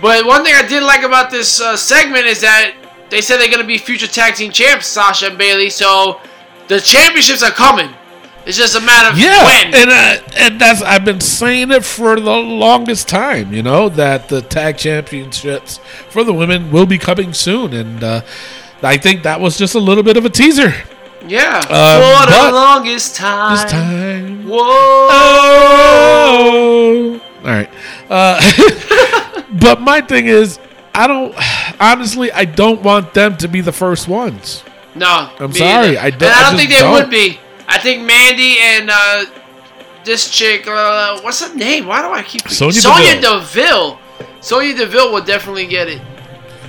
S3: but one thing I did like about this uh, segment is that they said they're going to be future tag team champs, Sasha and Bayley. So the championships are coming. It's just a matter of
S2: Yeah,
S3: when.
S2: and uh, and that's I've been saying it for the longest time. You know that the tag championships for the women will be coming soon, and uh, I think that was just a little bit of a teaser.
S3: Yeah.
S2: Uh,
S3: For the longest time.
S2: This time.
S3: Whoa.
S2: Oh. All right. Uh, but my thing is, I don't. Honestly, I don't want them to be the first ones.
S3: No.
S2: I'm sorry,
S3: either.
S2: I don't-
S3: And I
S2: I
S3: don't
S2: just
S3: think they
S2: don't.
S3: would be. I think Mandy and uh, this chick, uh, what's her name? Why do I keep
S2: Sonya
S3: Sonya Deville. Sonya Deville will definitely get it.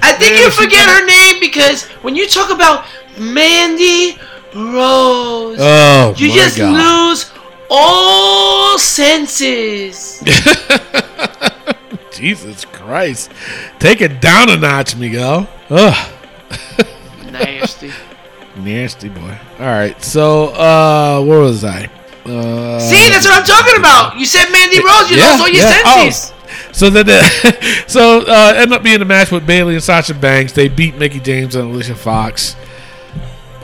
S3: I think you forget her name because when you talk about Mandy Rose,
S2: Oh
S3: you just
S2: god!
S3: lose all senses.
S2: Jesus Christ! Take it down a notch, Miguel. Ugh.
S3: Nasty.
S2: Nasty boy. All right. So, uh, where was I? Uh,
S3: See, that's what I'm talking about. You said Mandy Rose, you
S2: Yeah,
S3: lost all your
S2: yeah. Oh,
S3: senses.
S2: So then, the, so uh, end up being a match with Bayley and Sasha Banks. They beat Mickie James and Alicia Fox.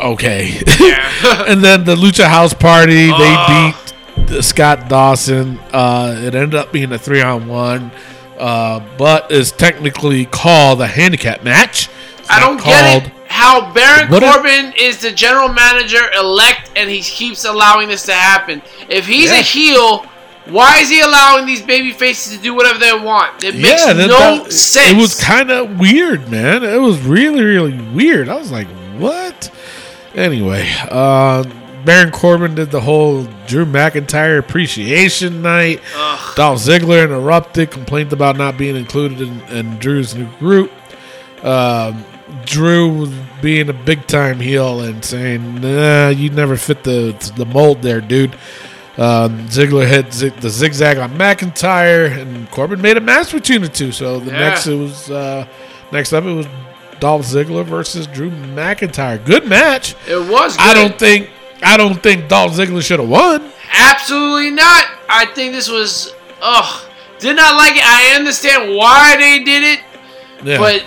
S2: Okay.
S3: Yeah.
S2: and then the Lucha House Party.
S3: Oh.
S2: They beat Scott Dawson. Uh, it ended up being a three on one, uh, but is technically called a handicap match. It's
S3: I don't get it. How Baron Corbin is the general manager elect and he keeps allowing this to happen. If he's
S2: Yeah.
S3: a heel, why is he allowing these baby faces to do whatever they want? It makes
S2: that-
S3: no
S2: that-
S3: sense.
S2: It was kind of weird, man. It was really, really weird. I was like, what? Anyway, uh, Baron Corbin did the whole Drew McIntyre appreciation night.
S3: Ugh.
S2: Dolph Ziggler interrupted, complained about not being included in, in Drew's new group. Um, Drew being a big time heel and saying, "Nah, you never fit the the mold there, dude." Um, Ziggler hit zig, the zigzag on McIntyre, and Corbin made a match between the two. So the
S3: Yeah.
S2: next it was uh, next up it was Dolph Ziggler versus Drew McIntyre. Good match.
S3: It was good.
S2: I don't think I don't think Dolph Ziggler should have won.
S3: Absolutely not. I think this was. Ugh. Did not like it. I understand why they did it,
S2: Yeah.
S3: but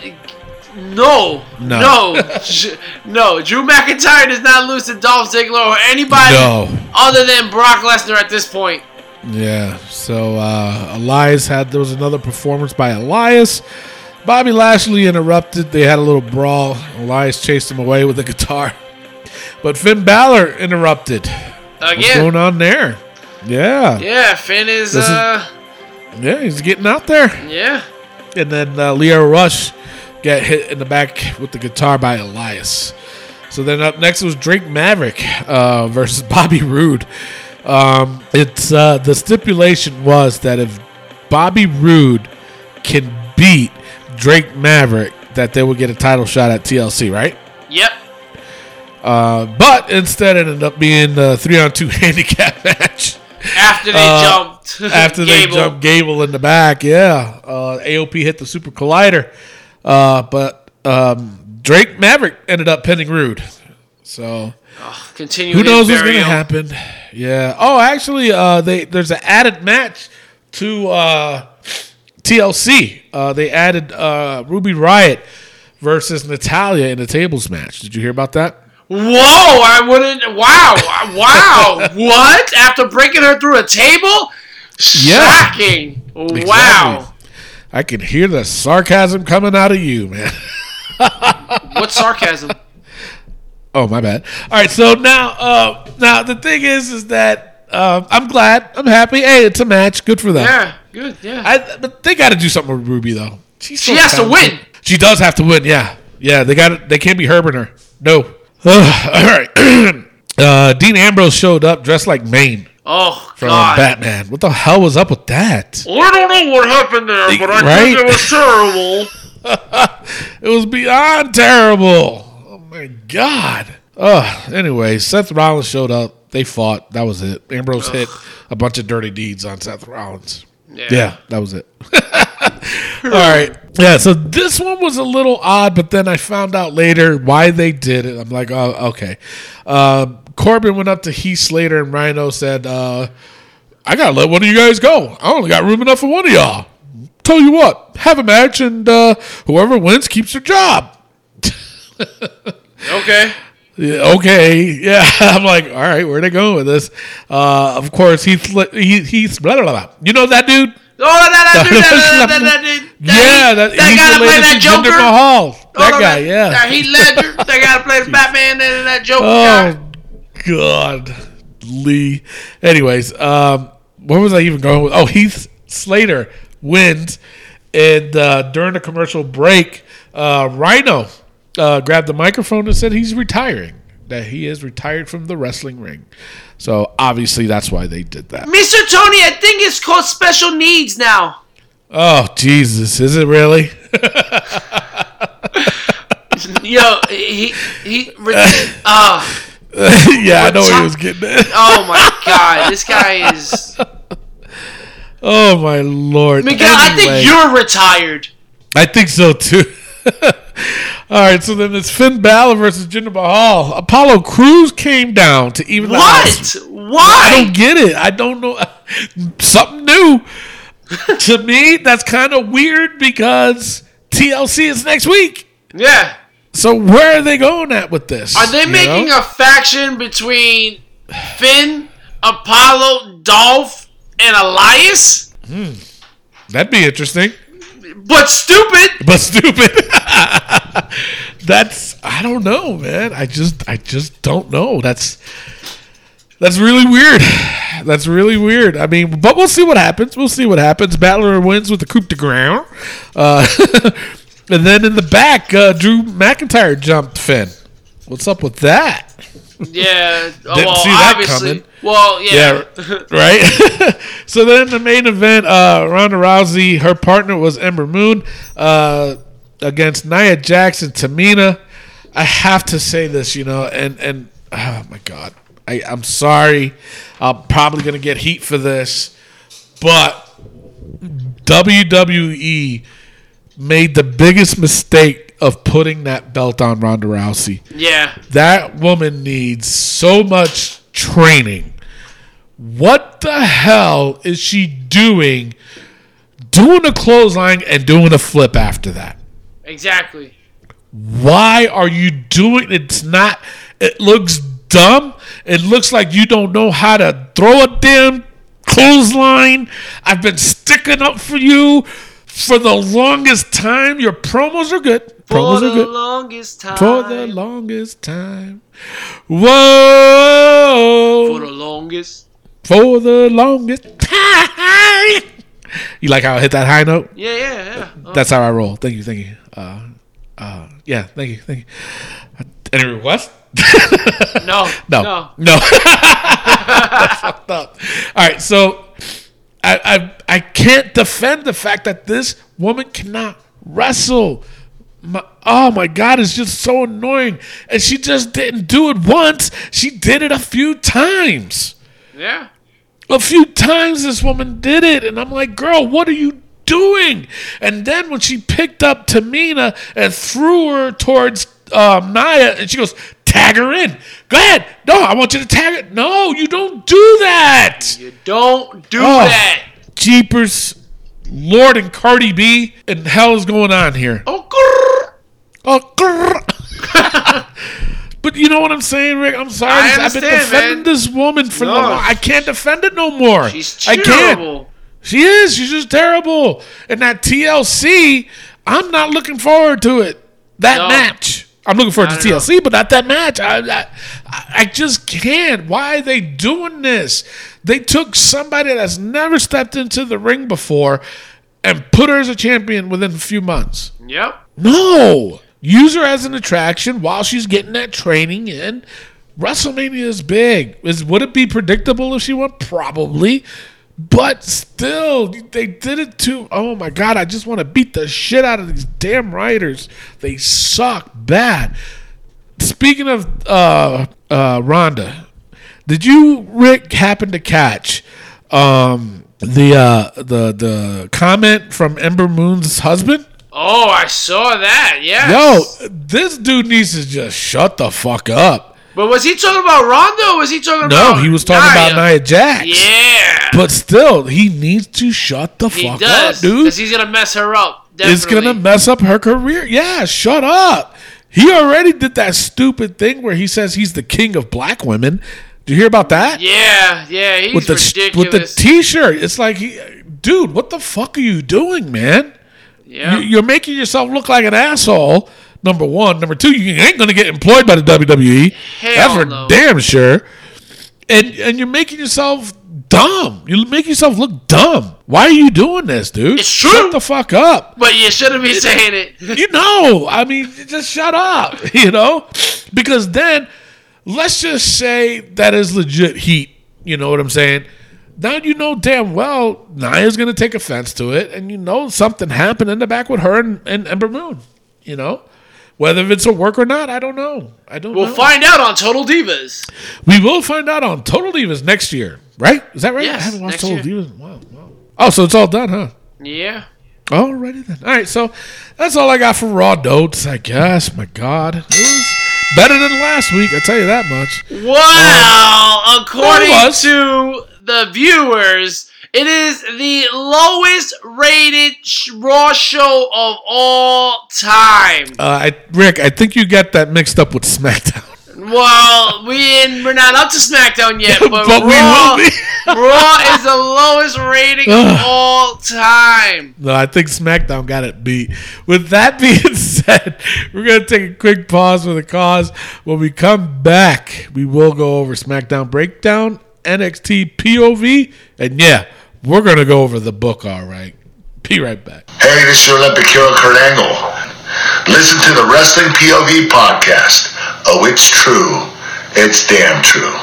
S3: no,
S2: No.
S3: no, no. Drew McIntyre does not lose to Dolph Ziggler or anybody
S2: no.
S3: other than Brock Lesnar at this point.
S2: Yeah. So uh, Elias had there was another performance by Elias. Bobby Lashley interrupted. They had a little brawl. Elias chased him away with a guitar. But Finn Balor interrupted. What's going on there? Yeah.
S3: yeah, Finn is.
S2: Is-
S3: uh,
S2: Yeah, he's getting out there.
S3: yeah.
S2: And then uh, Lio Rush got hit in the back with the guitar by Elias. So then up next was Drake Maverick uh, versus Bobby Roode. Um, it's uh, the stipulation was that if Bobby Roode can beat Drake Maverick, that they would get a title shot at TLC, right?
S3: Yep.
S2: Uh, but instead, it ended up being a three on two handicap match.
S3: After they
S2: Uh,
S3: jumped.
S2: after they jumped Gable in the back. Yeah, uh, AOP hit the Super Collider, uh, but um, Drake Maverick ended up pinning Roode. So
S3: Continue
S2: who knows what's going to happen? Yeah. Oh, actually, uh, they there's an added match to uh, TLC. Uh, they added uh, Ruby Riott versus Natalya in a tables match. Did you hear about that?
S3: Whoa! I wouldn't. Wow! Wow! what? After breaking her through a table?
S2: Yeah.
S3: Shocking! Wow!
S2: I can hear the sarcasm coming out of you, man.
S3: What sarcasm?
S2: Oh, my bad. All right, so now, uh, now the thing is, is that um, I'm glad, I'm happy. Hey, it's a match, good for them.
S3: Yeah, good. Yeah.
S2: I, but they got to do something with Ruby though. She's
S3: She
S2: so
S3: has to win.
S2: She does have to win. Yeah, yeah. They got. They can't be herbing her. No. Ugh, all right. uh, Dean Ambrose showed up dressed like Maine
S3: oh
S2: from
S3: God!
S2: Batman. What the hell was up with that?
S3: I don't know what happened there, but I
S2: Right?
S3: think it was terrible.
S2: It was beyond terrible. Oh my god. Uh anyway, Seth Rollins showed up. They fought. That was it. Ambrose hit a bunch of dirty deeds on Seth Rollins. Yeah, that was it. All right. Yeah, so this one was a little odd, but then I found out later why they did it. I'm like, oh, okay. Um, Corbin went up to Heath Slater and Rhino said, uh, I got to let one of you guys go. I only got room enough for one of y'all. Tell you what, have a match, and uh, whoever wins keeps their job.
S3: Okay.
S2: Yeah, okay, yeah. I'm like, all right, where they going with this? Uh, of course, he's he, he's blah, blah, blah. You know that dude?
S3: Oh, that, that, dude, that, that, that, that, that,
S2: yeah, that,
S3: that guy to play that Joker.
S2: Mahal.
S3: Oh,
S2: That
S3: no,
S2: guy,
S3: that,
S2: yeah.
S3: That Heath Ledger. that guy to play the Batman and that Joker guy.
S2: Oh God, Lee. Anyways, um, where was I even going with? Oh, Heath Slater wins, and uh, during the commercial break, uh, Rhino uh, grabbed the microphone and said he's retiring. That he is retired from the wrestling ring. So obviously that's why they did that.
S3: Mr. Tony, I think it's called special needs now.
S2: Oh Jesus, is it really?
S3: Yo, he he. Uh,
S2: yeah, I know he was getting that.
S3: oh my god, this guy is.
S2: Oh my lord.
S3: Miguel, I think you're retired.
S2: I think so too. All right, so then it's Finn Balor versus Jinder Mahal. Apollo Crews came down to even.
S3: What?
S2: I
S3: Why?
S2: don't get it. I don't know. Something new. to me, that's kind of weird because TLC is next week.
S3: Yeah.
S2: So where are they going at with this?
S3: Are they making
S2: know?
S3: a faction between Finn, Apollo, Dolph, and Elias? Hmm.
S2: That'd be interesting,
S3: But stupid.
S2: but stupid. that's I don't know, man. I just I just don't know. That's that's really weird. That's really weird. I mean, but we'll see what happens. We'll see what happens. Battler wins with the coup de grace. Uh, and then in the back, uh, Drew McIntyre jumped Finn. What's up with that?
S3: Yeah.
S2: Didn't
S3: well,
S2: see that
S3: obviously.
S2: coming.
S3: Well, yeah.
S2: right? so then the main event, uh, Ronda Rousey, her partner was Ember Moon uh, against Nia Jax and, Tamina. I have to say this, you know, and and oh my god, I, I'm sorry, I'm probably gonna get heat for this, but WWE made the biggest mistake of putting that belt on Ronda Rousey
S3: yeah.
S2: that woman needs so much training. What the hell is she doing? Doing a clothesline and doing a flip after that.
S3: Exactly.
S2: Why are you doing it's not it looks dumb. It looks like you don't know how to throw a damn clothesline. I've been sticking up for you for the longest time. Your promos are good. Promos
S3: the
S2: are good For the
S3: longest time.
S2: for the longest time. Whoa!
S3: For the longest.
S2: For the longest time. You like how I hit that high note?
S3: Yeah, yeah, yeah. Uh,
S2: That's how I roll. Thank you, thank you. Uh, uh, yeah, thank you, thank you. Uh, Any requests?
S3: no.
S2: No,
S3: No.
S2: no. That's fucked up. All right, so I, I I can't defend the fact that this woman cannot wrestle. My, oh my god, it's just so annoying. And she just didn't do it once. She did it a few times.
S3: Yeah.
S2: A few times this woman did it, and I'm like, girl, what are you doing? And then when she picked up Tamina and threw her towards um, Naya, and she goes, tag her in. Go ahead. No, I want you to tag it. No, you don't do that.
S3: You don't do
S2: Oh.
S3: that.
S2: Jeepers, Lord and Cardi B, and hell is going on here?
S3: Oh, grrr.
S2: Oh, grrr. but you know what I'm saying, Rick? I'm sorry.
S3: I
S2: I've been defending
S3: man.
S2: this woman for
S3: No.
S2: long. I can't defend it no more.
S3: She's terrible.
S2: She is. She's just terrible. And that TLC, I'm not looking forward to it. That
S3: No.
S2: match. I'm looking forward to. TLC, but not that match. I, I, I just can't. Why are they doing this? They took somebody that's never stepped into the ring before and put her as a champion within a few months.
S3: Yep.
S2: No. Use her as an attraction while she's getting that training in. WrestleMania is big. Is would it be predictable if she won? Probably. But still, they did it too. Oh my god, I just want to beat the shit out of these damn writers. They suck bad. Speaking of uh uh Ronda, did you Rick happen to catch um the uh the the comment from Ember Moon's husband?
S3: Oh, I saw that. Yeah.
S2: Yo, this dude needs to just shut the fuck up.
S3: But was he talking about Rondo? Was he talking
S2: No,
S3: about?
S2: No, he was talking about Nia Jax.
S3: Yeah.
S2: But still, he needs to shut the
S3: he
S2: fuck
S3: does,
S2: up, dude.
S3: because he's gonna mess her up.
S2: It's
S3: Definitely.
S2: gonna mess up her career. Yeah, shut up. He already did that stupid thing where he says he's the king of black women. Did you hear about that?
S3: Yeah, yeah, he's
S2: with the
S3: ridiculous.
S2: with the t-shirt. It's like, he, dude, what the fuck are you doing, man?
S3: yeah.
S2: You- You're making yourself look like an asshole. Number one, number two, you ain't gonna get employed by the WWE.
S3: Hell
S2: That's for
S3: no.
S2: damn sure. And and you're making yourself dumb. You make yourself look dumb. Why are you doing this, dude?
S3: It's true.
S2: Shut the fuck up.
S3: but you shouldn't be saying it.
S2: You know, I mean, just shut up. You know, because then let's just say that is legit heat. You know what I'm saying? Now you know damn well Nia's gonna take offense to it, and you know something happened in the back with her and, and Ember Moon. You know, whether it's a work or not, I don't know. I don't.
S3: We'll
S2: know.
S3: find out on Total Divas.
S2: We will find out on Total Divas next year, right? Is that right?
S3: Yes,
S2: I haven't watched Total Divas. Wow, wow. Oh, so it's all done, huh?
S3: Yeah.
S2: Alrighty then. All right, so that's all I got for raw notes, I guess. My God, it was better than last week. I tell you that much.
S3: According
S2: Well, it was.
S3: to the viewers, it is the lowest rated Raw show of all time.
S2: Uh, I, Rick, I think you got that mixed up with SmackDown.
S3: Well, we ain't, we're not up to SmackDown yet, but,
S2: But we
S3: Raw,
S2: will be.
S3: Raw is the lowest rating of all time.
S2: No, I think SmackDown got it beat. With that being said, we're gonna take a quick pause for the cause. When we come back, we will go over SmackDown Breakdown, NXT POV, and yeah, we're gonna go over the book. All right. Be right back.
S6: Hey, this is your Olympic hero Kurt Angle. Listen to the Wrestling POV podcast. Oh, it's true. It's damn true.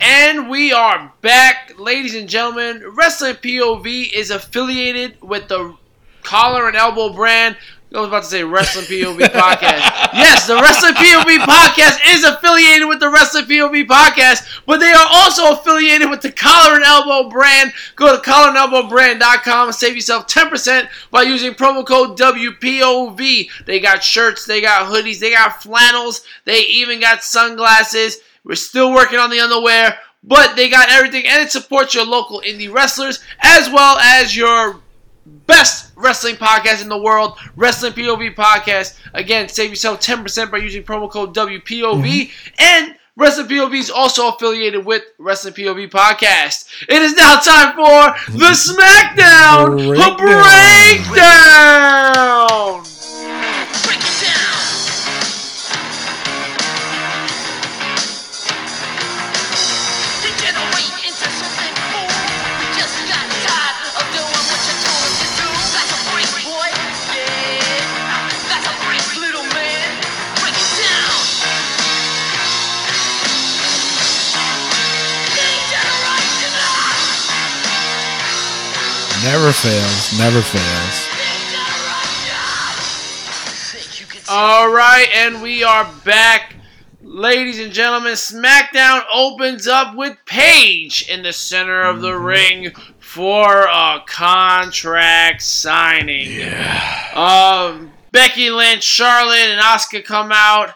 S3: And we are back, ladies and gentlemen. Wrestling POV is affiliated with the Collar and Elbow brand. I was about to say Wrestling POV podcast. Yes, the Wrestling POV podcast is affiliated with the Wrestling POV podcast, but they are also affiliated with the Collar and Elbow brand. Go to collarandelbowbrand.com and save yourself 10% by using promo code WPOV. They got shirts, they got hoodies, they got flannels, they even got sunglasses. We're still working on the underwear, but they got everything and it supports your local indie wrestlers as well as your best wrestling podcast in the world, Wrestling POV Podcast. Again, save yourself 10% by using promo code WPOV. Mm-hmm. And Wrestling POV is also affiliated with Wrestling POV Podcast. It is now time for the SmackDown
S2: Breakdown.
S3: Breakdown.
S2: Never fails. Never fails.
S7: Think you can
S3: All right, and we are back. Ladies and gentlemen, SmackDown opens up with Paige in the center of the ring for a contract signing. Yeah. Um, Becky Lynch, Charlotte, and Asuka come out.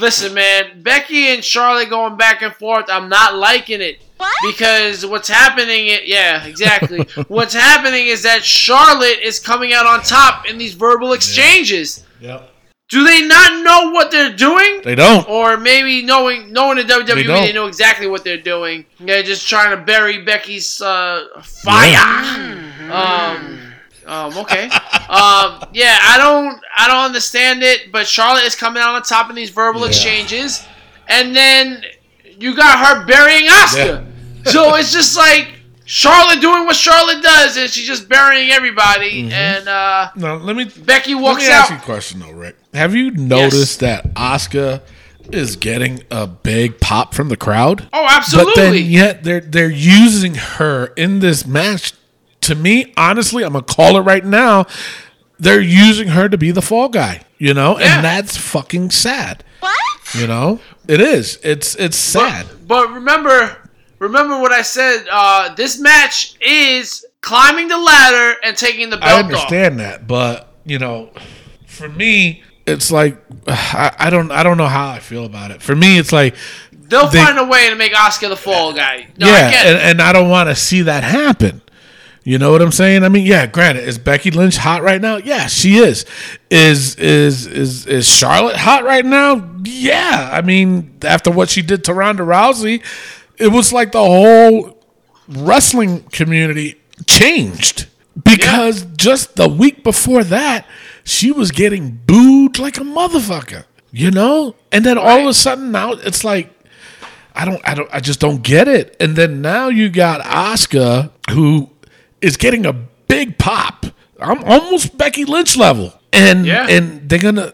S3: Listen, man, Becky and Charlotte going back and forth. I'm not liking it.
S7: What?
S3: Because what's happening, it yeah, exactly. what's happening is that Charlotte is coming out on top in these verbal exchanges.
S2: Yep.
S3: Do they not know what they're doing?
S2: They don't.
S3: Or maybe knowing knowing the WWE,
S2: They
S3: they, know exactly what they're doing. They're just trying to bury Becky's uh, fire. Um, um, okay. um, yeah, I don't I don't understand it, but Charlotte is coming out on top in these verbal
S2: Yeah.
S3: exchanges, and then you got her burying Asuka. so it's just like Charlotte doing what Charlotte does, and she's just burying everybody.
S2: Mm-hmm.
S3: And uh,
S2: Now let me
S3: Becky
S2: let
S3: walks
S2: me ask you a question though, Rick. Have you noticed that Asuka is getting a big pop from the crowd?
S3: Oh, absolutely.
S2: But then yet they're they're using her in this match. To me, honestly, I'm gonna call it right now. They're using her to be the fall guy, you know,
S3: Yeah.
S2: and that's fucking sad.
S7: What?
S2: You know, it is. It's it's sad.
S3: But remember, remember what I said. Uh, this match is climbing the ladder and taking the
S2: I
S3: belt off.
S2: I understand that, but you know, for me, it's like I, I don't I don't know how I feel about it. For me, it's like
S3: They'll
S2: They-
S3: find a way to make Asuka the fall guy. No, I
S2: yeah,
S3: get
S2: and, and I don't want to see that happen. You know what I'm saying? I mean, yeah, granted, is Becky Lynch hot right now? Yeah, she is. Is is is is Charlotte hot right now? Yeah. I mean, after what she did to Ronda Rousey, it was like the whole wrestling community changed because just the week before that, she was getting booed like a motherfucker. You know? And then all of a sudden now it's like I don't I don't I just don't get it. And then now you got Asuka who is getting a big pop. I'm almost Becky Lynch level. And
S3: Yeah.
S2: and they're gonna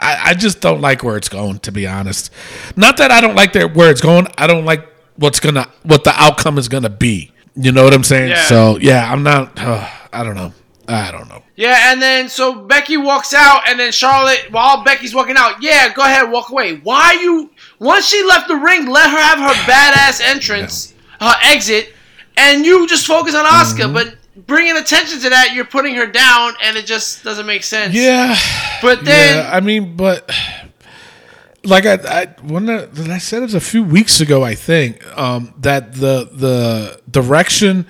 S2: I, I just don't like where it's going, to be honest. Not that I don't like their, where it's going. I don't like what's gonna what the outcome is gonna be. You know what I'm saying?
S3: Yeah.
S2: So yeah, I'm not. Uh, I don't know. I don't know.
S3: Yeah, and then so Becky walks out, and then Charlotte, while Becky's walking out, yeah, go ahead, walk away. Why you? Once she left the ring, let her have her badass entrance, her exit, and you just focus on Asuka.
S2: Mm-hmm.
S3: But bringing attention to that, you're putting her down, and it just doesn't make sense.
S2: Yeah.
S3: But then,
S2: yeah, I mean, but like I, I when I, I said it was a few weeks ago, I think um, that the the direction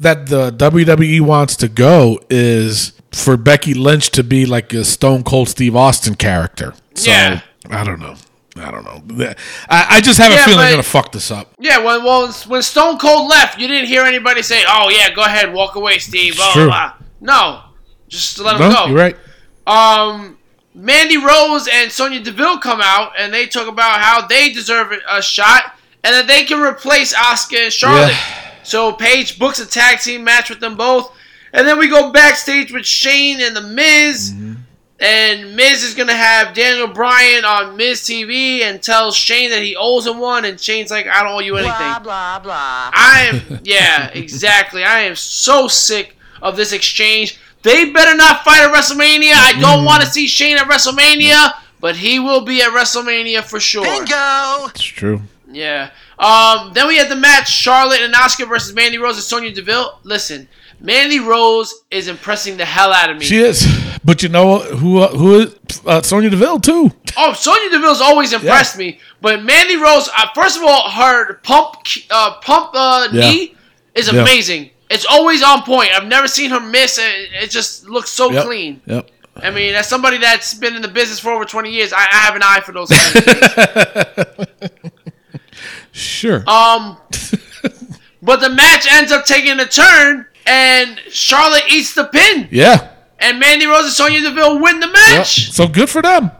S2: that the WWE wants to go is for Becky Lynch to be like a Stone Cold Steve Austin character. So,
S3: Yeah.
S2: I don't know. I don't know. I, I just have a feeling
S3: but-
S2: they're gonna fuck this up.
S3: yeah, when well, when Stone Cold left, you didn't hear anybody say, "Oh yeah, go ahead, walk away, Steve." Blah,
S2: true.
S3: blah. No, just let him
S2: No,
S3: go.
S2: you're right.
S3: um, Mandy Rose and Sonya Deville come out and they talk about how they deserve a shot and that they can replace Asuka and Charlotte.
S2: Yeah.
S3: So Paige books a tag team match with them both, and then we go backstage with Shane and the Miz.
S2: Mm-hmm.
S3: And Miz is gonna have Daniel Bryan on Miz TV and tells Shane that he owes him one, and Shane's like, "I don't owe you anything."
S7: Blah, blah, blah.
S3: I am, yeah, exactly. I am so sick of this exchange. They better not fight at WrestleMania. I don't want to see Shane at WrestleMania, but he will be at WrestleMania for sure.
S7: Bingo!
S2: It's true.
S3: Yeah. Um. Then we had the match: Charlotte and Asuka versus Mandy Rose and Sonya Deville. Listen, Mandy Rose is impressing the hell out of me.
S2: She is, but you know who? Who is uh, Sonya Deville too?
S3: Oh, Sonya Deville's always impressed me, but Mandy Rose, uh, first of all, her pump, uh, pump uh,
S2: Yeah.
S3: knee is
S2: Yeah.
S3: amazing. It's always on point. I've never seen her miss. It, it just looks so
S2: Yep.
S3: clean.
S2: Yep.
S3: I mean, as somebody that's been in the business for over 20 years, I, I have an eye for those kind of things.
S2: Sure.
S3: Um, but the match ends up taking a turn, and Charlotte eats the pin,
S2: yeah.
S3: and Mandy Rose and Sonya Deville win the
S2: Yep.
S3: match.
S2: So good for them.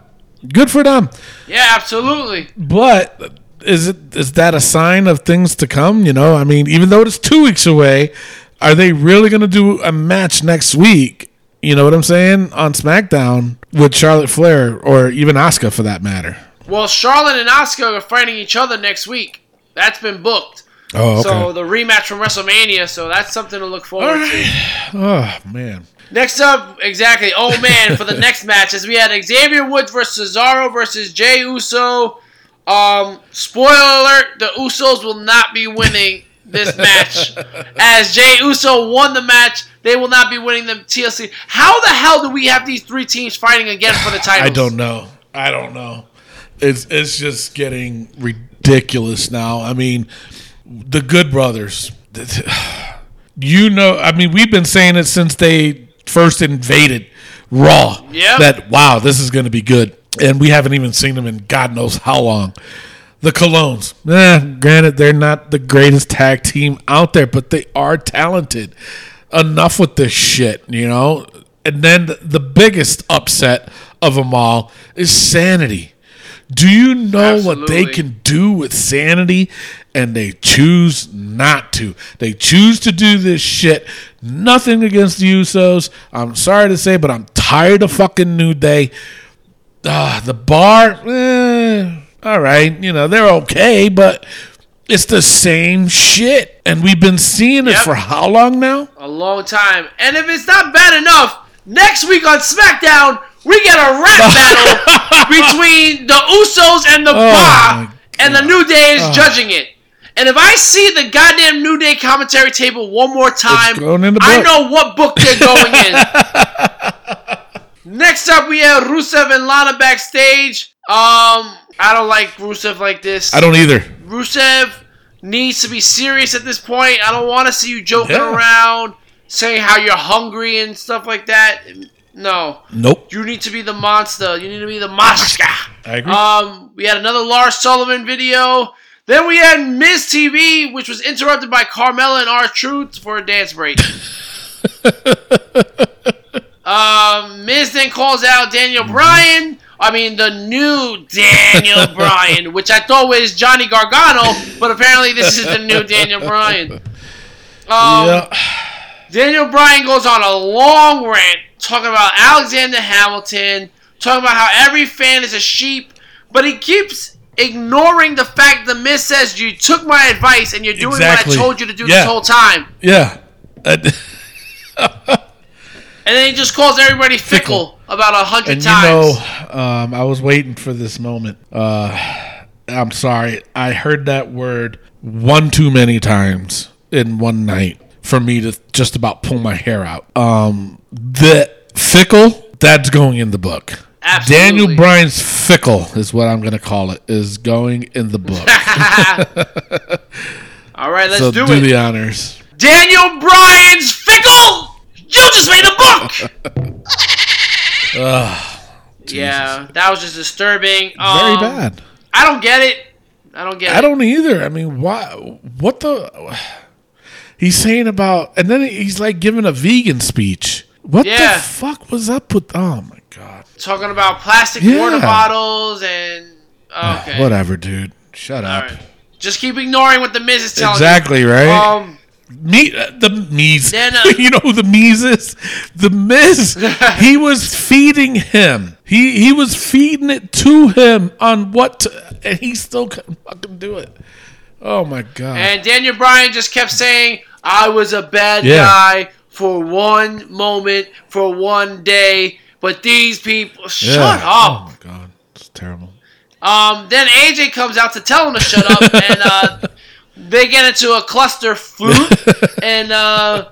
S2: Good for them.
S3: Yeah, absolutely.
S2: But is it is that a sign of things to come? You know, I mean, even though it's two weeks away, are they really going to do a match next week? You know what I'm saying on SmackDown with Charlotte Flair or even Asuka for that matter?
S3: Well, Charlotte and Asuka are fighting each other next week. That's been booked.
S2: Oh, okay.
S3: So the rematch from WrestleMania, so that's something to look forward to.
S2: oh man.
S3: Next up, exactly. Oh man, for the next match, as we had Xavier Woods versus Cesaro versus Jay Uso. Um, spoiler alert: the Usos will not be winning this match. As Jay Uso won the match, they will not be winning the TLC. How the hell do we have these three teams fighting again for the titles?
S2: I don't know. I don't know. It's it's just getting ridiculous now. I mean, the Good Brothers. You know, I mean, we've been saying it since they first invaded Raw.
S3: Yep.
S2: That wow, this is going to be good, and we haven't even seen them in God knows how long. The Colognes, eh, granted, they're not the greatest tag team out there, but they are talented. Enough with this shit, you know. And then the- the biggest upset of them all is Sanity. Do you know what they can do with Sanity? And they choose not to. They choose to do this shit. Nothing against the Usos. I'm sorry to say, but I'm tired of fucking New Day. Ah, the bar, eh, all right, you know they're okay, but it's the same shit, and we've been seeing it
S3: Yep.
S2: for how long now?
S3: A long time. And if it's not bad enough, next week on SmackDown, we get a rap battle between the Usos and the
S2: Oh
S3: Bar, and the New Day is judging it. And if I see the goddamn New Day commentary table one more time,
S2: going in the
S3: I know what book they're going in. Next up, we have Rusev and Lana backstage. Um, I don't like Rusev like this.
S2: I don't either.
S3: Rusev needs to be serious at this point. I don't want to see you joking
S2: Yeah.
S3: around, saying how you're hungry and stuff like that. No,
S2: Nope.
S3: you need to be the monster. You need to be the monster.
S2: I agree.
S3: Um, we had another Lars Sullivan video. Then we had Miz TV, which was interrupted by Carmella and R Truth for a dance break. um, Miz then calls out Daniel Bryan. I mean, the new Daniel Bryan, which I thought was Johnny Gargano, but apparently this is the new Daniel Bryan. Um. Daniel Bryan goes on a long rant talking about Alexander Hamilton, talking about how every fan is a sheep, but he keeps ignoring the fact the Miz says you took my advice and you're doing
S2: Exactly.
S3: what I told you to do
S2: Yeah.
S3: this whole time.
S2: Yeah.
S3: And then he just calls everybody fickle, about a hundred
S2: and you
S3: times.
S2: know, um, I was waiting for this moment. Uh, I'm sorry. I heard that word one too many times in one night for me to just about pull my hair out. Um, the fickle, that's going in the book.
S3: Absolutely.
S2: Daniel Bryan's fickle is what I'm going to call it. Is going in the book.
S3: All right, let's
S2: so
S3: do,
S2: do
S3: it.
S2: the honors.
S3: Daniel Bryan's fickle. You just made a book. yeah, that was just disturbing.
S2: Very
S3: Um,
S2: bad.
S3: I don't get it. I don't get
S2: I
S3: it.
S2: I don't either. I mean, why? What the? He's saying about, and then he's like giving a vegan speech. What
S3: Yeah.
S2: the fuck was up with? Oh my god!
S3: Talking about plastic
S2: Yeah.
S3: water bottles and okay,
S2: Whatever, dude. Shut
S3: All
S2: up.
S3: right. Just keep ignoring what the Miz is telling you.
S2: Exactly right.
S3: Um,
S2: Me, uh, the Miz.
S3: Then, uh,
S2: you know who the Miz is? The Miz. he was feeding him. He he was feeding it to him on what, to, and he still couldn't fucking do it. Oh my god!
S3: and Daniel Bryan just kept saying, "I was a bad
S2: Yeah.
S3: guy for one moment, for one day." But these people, shut
S2: Yeah.
S3: up.
S2: Oh my god, it's terrible.
S3: Um, then AJ comes out to tell him to shut up, and uh, they get into a cluster flute, and uh,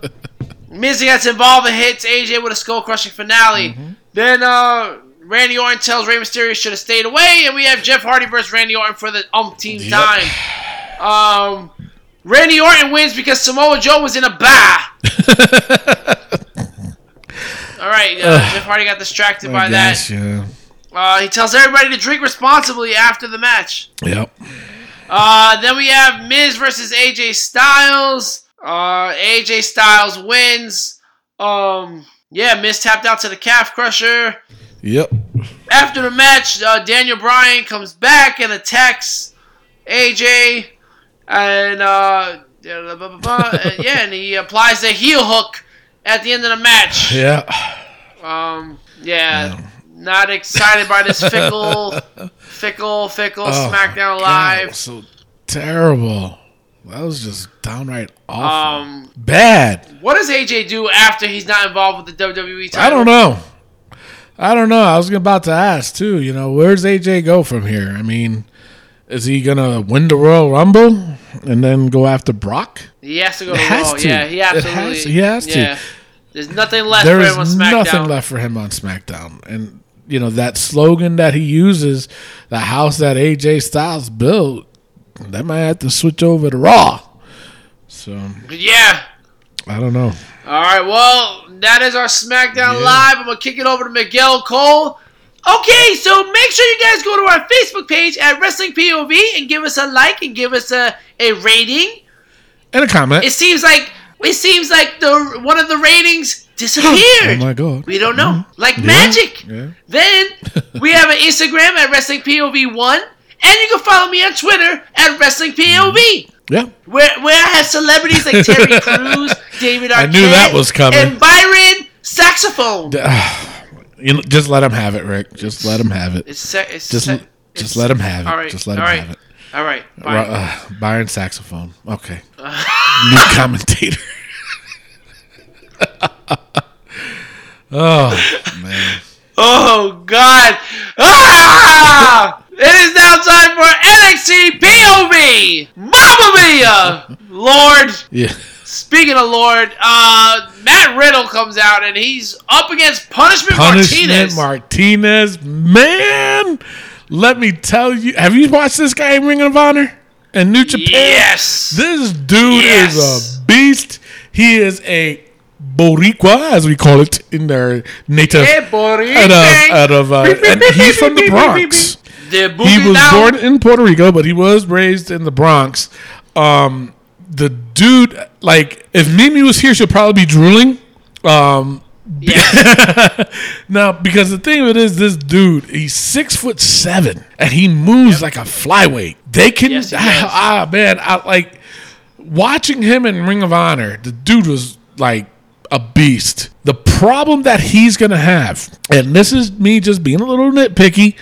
S3: Miz gets involved and hits AJ with a skull crushing finale.
S2: Mm-hmm.
S3: Then uh, Randy Orton tells Rey Mysterio should have stayed away, and we have Jeff Hardy versus Randy Orton for the umpteenth
S2: Yep.
S3: time. Um, Randy Orton wins because Samoa Joe was in a bar. All right, uh, Jeff Hardy got distracted by
S2: I
S3: that.
S2: yeah.
S3: Uh, he tells everybody to drink responsibly after the match.
S2: Yep.
S3: Uh, then we have Miz versus AJ Styles. Uh, AJ Styles wins. Um, yeah, Miz tapped out to the calf crusher.
S2: Yep.
S3: After the match, uh, Daniel Bryan comes back and attacks AJ, and uh, yeah, and he applies the heel hook at the end of the match.
S2: Yeah.
S3: Um, yeah, not excited by this fickle, fickle, fickle
S2: Oh,
S3: SmackDown
S2: God,
S3: Live.
S2: so terrible. That was just downright awful.
S3: Um,
S2: Bad.
S3: what does AJ do after he's not involved with the WWE title?
S2: I don't know. I don't know. I was about to ask too. You know, where's AJ go from here? I mean, is he gonna win the Royal Rumble and then go after Brock?
S3: He has to go to
S2: has
S3: Raw.
S2: to.
S3: Yeah, he
S2: has
S3: absolutely.
S2: to. He has to.
S3: There's nothing left
S2: There
S3: for him on SmackDown.
S2: There's nothing left for him on SmackDown, and you know that slogan that he uses, the house that AJ Styles built, that might have to switch over to Raw. So
S3: Yeah.
S2: I don't know.
S3: All right. Well, that is our SmackDown
S2: Yeah.
S3: Live. I'm gonna kick it over to Miguel Cole. Okay, so make sure you guys go to our Facebook page at Wrestling POV and give us a like and give us a, a rating.
S2: And a comment.
S3: It seems like it seems like the one of the ratings disappeared.
S2: oh my god.
S3: We don't know. Mm-hmm. Like
S2: Yeah,
S3: magic.
S2: yeah.
S3: Then we have an Instagram at Wrestling POV1. And you can follow me on Twitter at Wrestling POV. Mm-hmm.
S2: Yeah.
S3: Where, where I have celebrities like Terry Crews, David Arquette,
S2: I knew that was coming.
S3: and Byron Saxophone. Ah.
S2: You know, just let him have it, Rick. Just let him have it.
S3: It's, it's
S2: Just, just let him have it.
S3: Right,
S2: Just let him
S3: right,
S2: have it.
S3: All right. Byron.
S2: Uh, Byron saxophone. Okay. New commentator. oh man.
S3: Oh God! Ah! It is now time for NXT POV. Mamma mia! Lord.
S2: Yeah.
S3: Speaking of Lord, uh, Matt Riddle comes out and he's up against Punishment,
S2: Punishment
S3: Martinez.
S2: Martinez. Man, let me tell you. Have you watched this guy in Ring of Honor? And New Japan.
S3: Yes.
S2: This dude
S3: Yes.
S2: is a beast. He is a Boricua, as we call it in their native.
S3: Hey, Boricua.
S2: Out of, out of, uh, and he's from the Bronx.
S3: The
S2: He was
S3: down.
S2: born in Puerto Rico, but he was raised in the Bronx. Um, the dude, like, if Mimi was here, she'll probably be drooling. Um,
S3: Yeah.
S2: now, because the thing of it is, this dude, he's six foot seven, and he moves like a flyweight. They can,
S3: Yes,
S2: ah, man, I like watching him in Ring of Honor. The dude was like a beast. The problem that he's gonna have, and this is me just being a little nitpicky,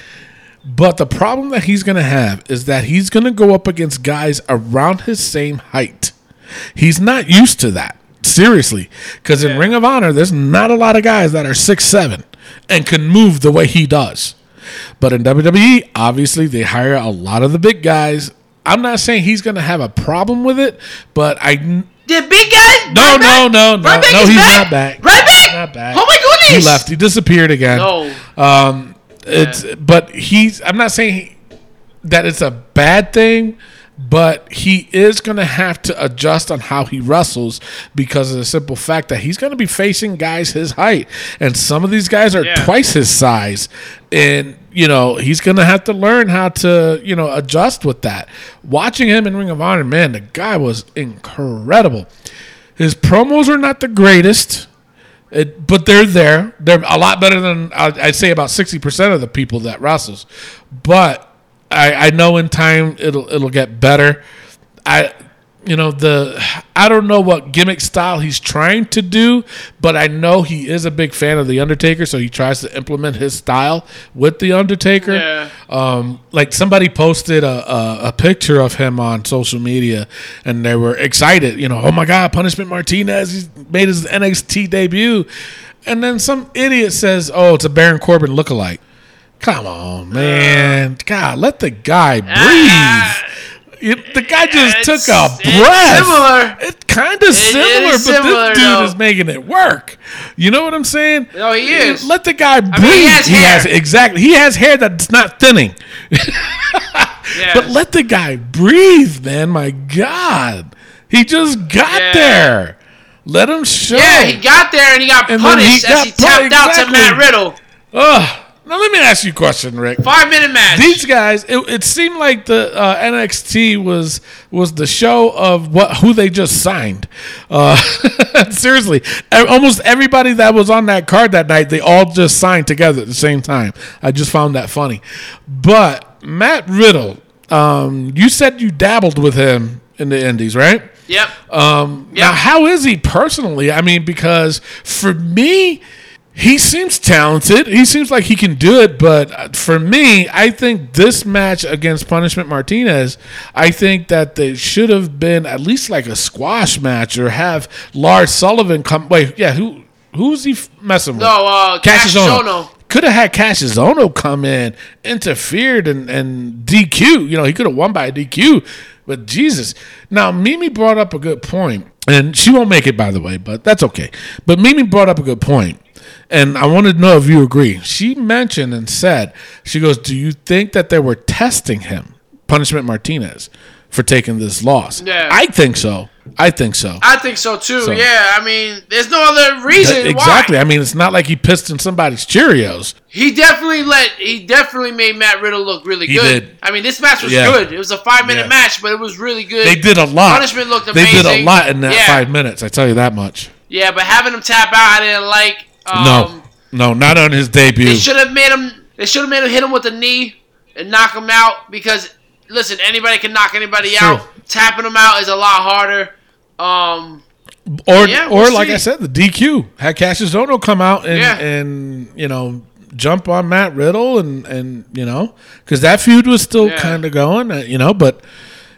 S2: but the problem that he's gonna have is that he's gonna go up against guys around his same height. He's not used to that. Seriously. Because in Ring of Honor, there's not a lot of guys that are six seven and can move the way he does. But in WWE, obviously they hire a lot of the big guys. I'm not saying he's gonna have a problem with it, but I
S3: The big guy?
S2: no
S3: Right
S2: no
S3: back?
S2: no no
S3: Right back
S2: no he's
S3: back?
S2: not back.
S3: Right back?
S2: Not back.
S3: Oh my goodness.
S2: He left. He disappeared again.
S3: No.
S2: Um, it's but he's. I'm not saying he, that it's a bad thing, but he is going to have to adjust on how he wrestles because of the simple fact that he's going to be facing guys his height, and some of these guys are
S3: Yeah.
S2: twice his size, and you know he's going to have to learn how to you know adjust with that. Watching him in Ring of Honor, man, the guy was incredible. His promos are not the greatest. It, but they're there. They're a lot better than I'd say about sixty percent of the people that wrestles. But I, I know in time it'll it'll get better. I you know the I don't know what gimmick style he's trying to do, but I know he is a big fan of the Undertaker, so he tries to implement his style with the Undertaker.
S3: Yeah.
S2: Um, like somebody posted a, a, a picture of him on social media, and they were excited. You know, oh my God, Punishment Martinez, he's made his NXT debut, and then some idiot says, "Oh, it's a Baron Corbin lookalike." Come on, man. God, let the guy ah. breathe. You- the guy just took a breath.
S3: similar.
S2: It's kind of similar, but
S3: similar,
S2: this dude
S3: though.
S2: is making it work. You know what I'm saying?
S3: No, he is.
S2: Let the guy breathe.
S3: mean, he has hair.
S2: exactly. He has hair that's not thinning.
S3: Yeah.
S2: But let the guy breathe, man. My God, he just got
S3: Yeah.
S2: there. Let him show.
S3: yeah, he got there and he got
S2: And then he
S3: punished as
S2: got
S3: he tapped
S2: put-
S3: out to
S2: exactly.
S3: Matt Riddle.
S2: Ugh. Now let me ask you a question, Rick.
S3: Five minute match.
S2: These guys, it, it seemed like the uh, NXT was was the show of what who they just signed. Uh, seriously, almost everybody that was on that card that night, they all just signed together at the same time. I just found that funny. But Matt Riddle, um, you said you dabbled with him in the Indies, right?
S3: yep.
S2: Um,
S3: Yeah.
S2: Now, how is he personally? I mean, because for me, he seems talented. He seems like he can do it. But uh, for me, I think this match against Punishment Martinez, I think that they should have been at least like a squash match or have Lars Sullivan come. Wait, yeah, who who's he messing with?
S3: no, uh, Cassius Ohno.
S2: Could have had Cassius Ohno come in, interfered, and, and DQ. You know, he could have won by a DQ. But Jesus. Now, Mimi brought up a good point, and she won't make it, by the way, but that's okay. But Mimi brought up a good point, and I wanted to know if you agree. She mentioned and said, she goes, Do you think that they were testing him, Punishment Martinez, for taking this loss?
S3: Yeah.
S2: I think so. I think so.
S3: I think so too.
S2: So-
S3: yeah, I mean, there's no other reason
S2: exactly.
S3: why.
S2: I mean, it's not like he pissed in somebody's Cheerios.
S3: He definitely let he definitely made Matt Riddle look really
S2: He
S3: good.
S2: did.
S3: I mean, this match was
S2: Yeah.
S3: good. It was a five minute
S2: Yeah.
S3: match, but it was really good.
S2: They did a lot.
S3: Punishment looked amazing.
S2: They did a lot in that
S3: Yeah.
S2: five minutes. I tell you that much.
S3: Yeah, but having him tap out, I didn't like. Um,
S2: no, no, not on his debut.
S3: They should have made him. They should have made him hit him with a knee and knock him out because listen, anybody can knock anybody
S2: Sure.
S3: out. Tapping him out is a lot harder. Um,
S2: or,
S3: Yeah,
S2: or
S3: we'll
S2: like
S3: see.
S2: I said, the DQ had Cassius Ohno come out and
S3: Yeah.
S2: and you know jump on Matt Riddle and and you know because that feud was still
S3: Yeah.
S2: kind of going, uh, you know, but.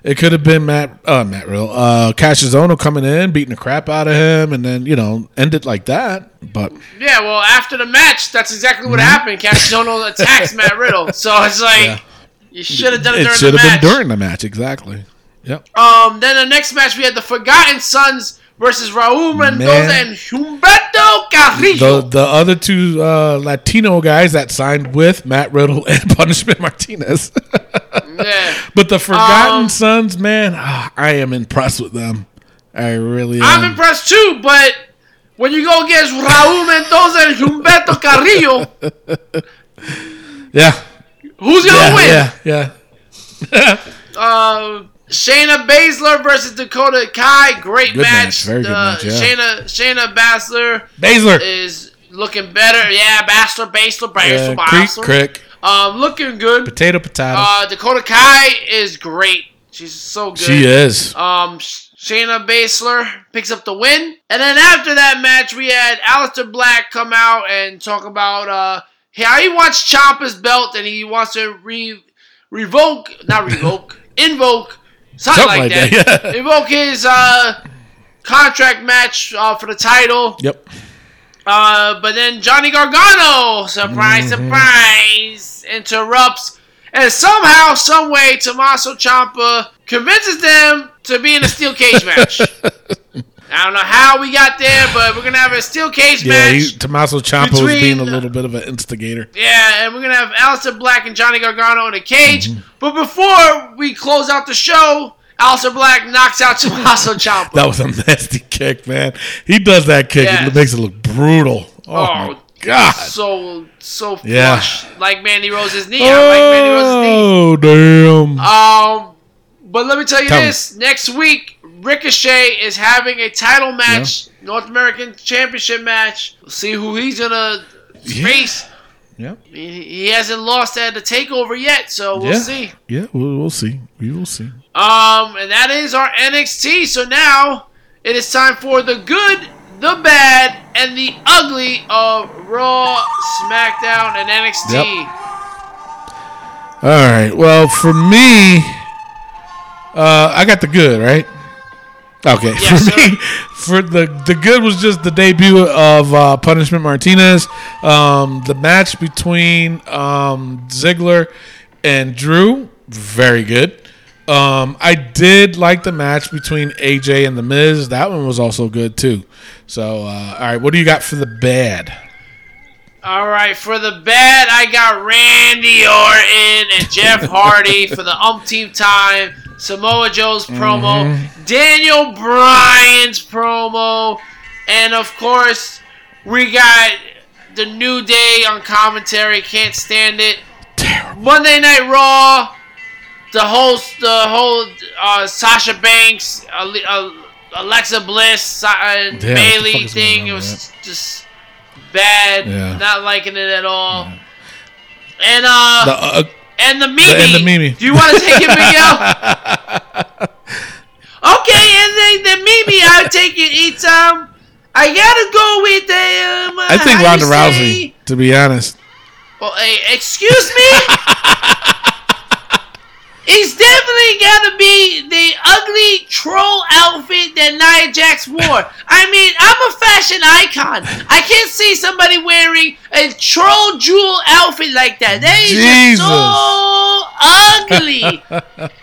S2: It could have been Matt, uh, Matt Riddle, uh, Cassius Ohno coming in, beating the crap out of him, and then you know end it like that. But
S3: yeah, well, after the match, that's exactly what happened. Cassius Ohno attacks Matt Riddle, so it's like
S2: Mm-hmm. Yeah.
S3: you should have done it,
S2: it
S3: during
S2: should have been during the match, exactly. Yep.
S3: Um, then the next match we had the Forgotten Sons versus Raul Mendoza and Humberto Carrillo.
S2: The the other two uh, Latino guys that signed with Matt Riddle and Punishment Martinez.
S3: yeah.
S2: but the Forgotten
S3: Um,
S2: Sons, man, ah, I am impressed with them. I really am.
S3: I'm impressed too, but when you go against Raul Mendoza and Humberto Carrillo,
S2: Yeah.
S3: who's gonna
S2: Yeah,
S3: win?
S2: yeah, yeah.
S3: Uh, Shayna Baszler versus Dakota Kai. Great
S2: Good
S3: match.
S2: match, very good
S3: Uh,
S2: match, yeah.
S3: Shayna Shayna Baszler
S2: Baszler.
S3: is looking better. Yeah, Baszler, Baszler, Baszler,
S2: Yeah, Creek,
S3: Baszler.
S2: crick,
S3: Um, looking good.
S2: potato, potato.
S3: Uh, Dakota Kai is great. She's so good.
S2: she is.
S3: Um, Sh- Shayna Baszler picks up the win. And then after that match, we had Aleister Black come out and talk about uh, how he wants Ciampa's belt and he wants to re- revoke, not revoke, invoke, something,
S2: Something
S3: like,
S2: like
S3: that.
S2: that, yeah.
S3: Invoke his uh, contract match uh, for the title.
S2: Yep.
S3: Uh, but then Johnny Gargano, surprise,
S2: Mm-hmm.
S3: surprise, interrupts. And somehow, some way, Tommaso Ciampa convinces them to be in a steel cage match. I don't know how we got there, but we're gonna have a steel cage
S2: Yeah,
S3: match.
S2: he, Tommaso Ciampa was being a little bit of an instigator.
S3: Yeah, and we're gonna have Aleister Black and Johnny Gargano in a cage.
S2: Mm-hmm.
S3: But before we close out the show, Aleister Black knocks out Tommaso Ciampa.
S2: That was a nasty kick, man. He does that kick.
S3: Yes.
S2: It makes it look brutal. Oh,
S3: Oh,
S2: my god.
S3: So so
S2: Yeah.
S3: flush, like Mandy Rose's knee. I like Mandy Rose's knee.
S2: Oh damn.
S3: Um, but let me tell you
S2: Tell me.
S3: this: next week, Ricochet is having a title match, North American Championship match. We'll see who he's gonna
S2: Yeah.
S3: face.
S2: yeah.
S3: He, he hasn't lost at the Takeover yet, so we'll
S2: yeah.
S3: see.
S2: Yeah, we'll, we'll see. We will see.
S3: Um, and that is our NXT. So now it is time for the good, the bad, and the ugly of Raw, SmackDown, and NXT.
S2: All right. Well, for me, uh, I got the good, right? Okay. For me, for the the good was just the debut of uh, Punishment Martinez. Um, the match between um, Ziggler and Drew, very good. Um, I did like the match between AJ and The Miz. That one was also good too. So, uh, all right, what do you got for the bad?
S3: All right, for the bad, I got Randy Orton and Jeff Hardy for the umpteenth time. Samoa Joe's promo,
S2: Mm-hmm.
S3: Daniel Bryan's promo, and of course, we got the New Day on commentary. Can't stand it. Monday Night Raw, the host, the whole uh, Sasha Banks, uh, Alexa Bliss, uh,
S2: Bayley
S3: thing. It was just bad.
S2: Yeah.
S3: Not liking it at all. And uh,
S2: The, uh,
S3: and the Mimi.
S2: and the Mimi.
S3: Do you want to take it, Miguel? okay, and then the Mimi, I'll take it. It's um, I gotta go with the um.
S2: I think Ronda Rousey, to be honest.
S3: Well, hey, excuse me. It's definitely gotta be the ugly troll outfit that Nia Jax wore. I mean, I'm a fashion icon. I can't see somebody wearing a troll jewel outfit like that. That is just so ugly.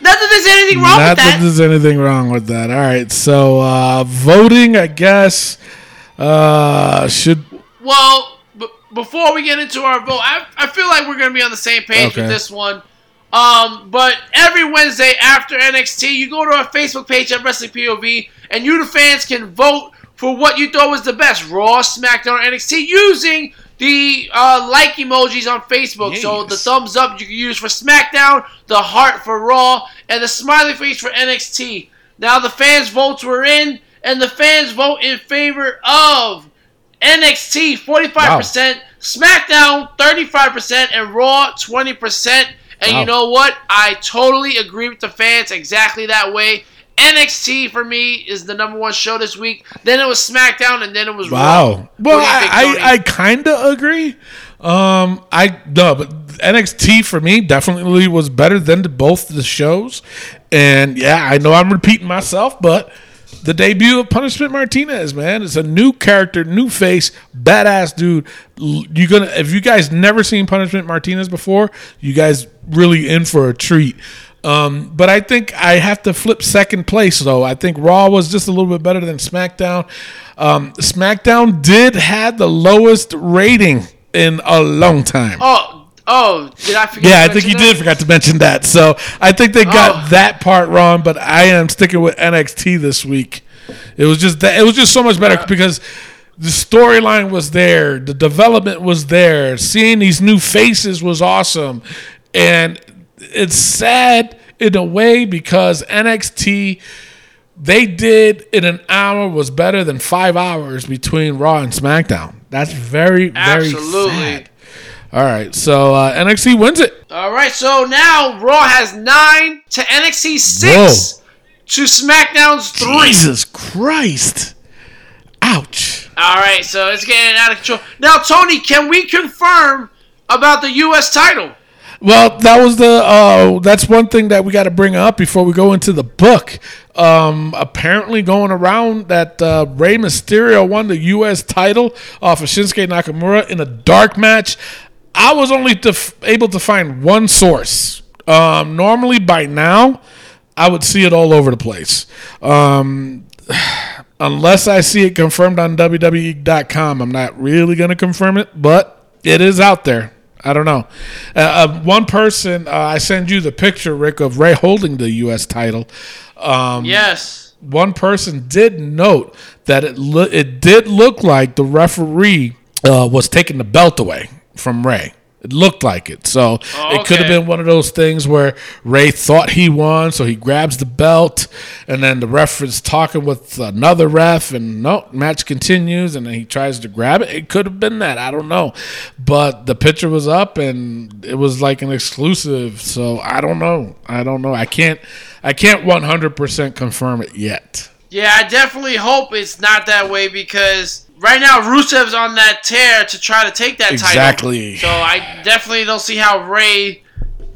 S3: Not that there's anything wrong
S2: Not
S3: with
S2: that
S3: that.
S2: there's anything wrong with that. All right, so uh, voting, I guess, uh, should
S3: Well, b- before we get into our vote, I, I feel like we're going to be on the same page
S2: Okay.
S3: with this one. Um, but every Wednesday after NXT, you go to our Facebook page at Wrestling POV, and you, the fans, can vote for what you thought was the best Raw, SmackDown, or NXT using the uh, like emojis on Facebook. So the thumbs up you can use for SmackDown, the heart for Raw, and the smiley face for NXT. Now the fans' votes were in, and the fans vote in favor of NXT 45%, SmackDown 35%, and Raw 20%. And
S2: Wow.
S3: you know what? I totally agree with the fans exactly that way. NXT for me is the number one show this week. Then it was SmackDown, and then it was
S2: wow.
S3: What
S2: Well,
S3: do you think,
S2: I, I, I kind of agree. Um, I no, but NXT for me definitely was better than both the shows. And yeah, I know I'm repeating myself, but the debut of Punishment Martinez, man, it's a new character, new face, badass dude. L- You gonna if you guys never seen Punishment Martinez before, you guys really in for a treat. Um, but I think I have to flip second place though. I think Raw was just a little bit better than SmackDown. Um, SmackDown did have the lowest rating in a long time.
S3: Oh, oh, did I forget?
S2: Yeah, I think you
S3: mention
S2: did forget to mention that. So I think they got
S3: Oh.
S2: that part wrong, but I am sticking with NXT this week. It was just that it was just so much better uh. because the storyline was there, the development was there, seeing these new faces was awesome, and it's sad in a way because NXT they did in an hour was better than five hours between Raw and SmackDown. That's very very
S3: Absolutely.
S2: sad. All right, so uh, NXT wins it.
S3: All right, so now Raw has nine to NXT six to SmackDown's three.
S2: Jesus Christ! Ouch!
S3: All right, so it's getting out of control. Now, Tony, can we confirm about the U.S. title?
S2: Well, that was the uh, that's one thing that we got to bring up before we go into the book. Um, apparently, going around that uh, Rey Mysterio won the U.S. title off of Shinsuke Nakamura in a dark match. I was only to able to find one source. Um, normally, by now, I would see it all over the place. Um, unless I see it confirmed on WWE.com, I'm not really going to confirm it, but it is out there. I don't know. Uh, uh, one person, uh, I send you the picture, Rick, of Rey holding the U.S. title. Um,
S3: Yes.
S2: one person did note that it lo- it did look like the referee uh, was taking the belt away from Rey. It looked like it. So oh, it could have been one of those things where Rey thought he won, so he grabs the belt, and then the ref is talking with another ref, and no, match continues, and then he tries to grab it. It could have been that. I don't know. But the picture was up, and it was like an exclusive. So I don't know. I don't know. I can't. I can't 100% confirm it yet.
S3: Yeah, I definitely hope it's not that way because right now Rusev's on that tear to try to take that
S2: Exactly.
S3: title. Exactly. So I definitely don't see how Rey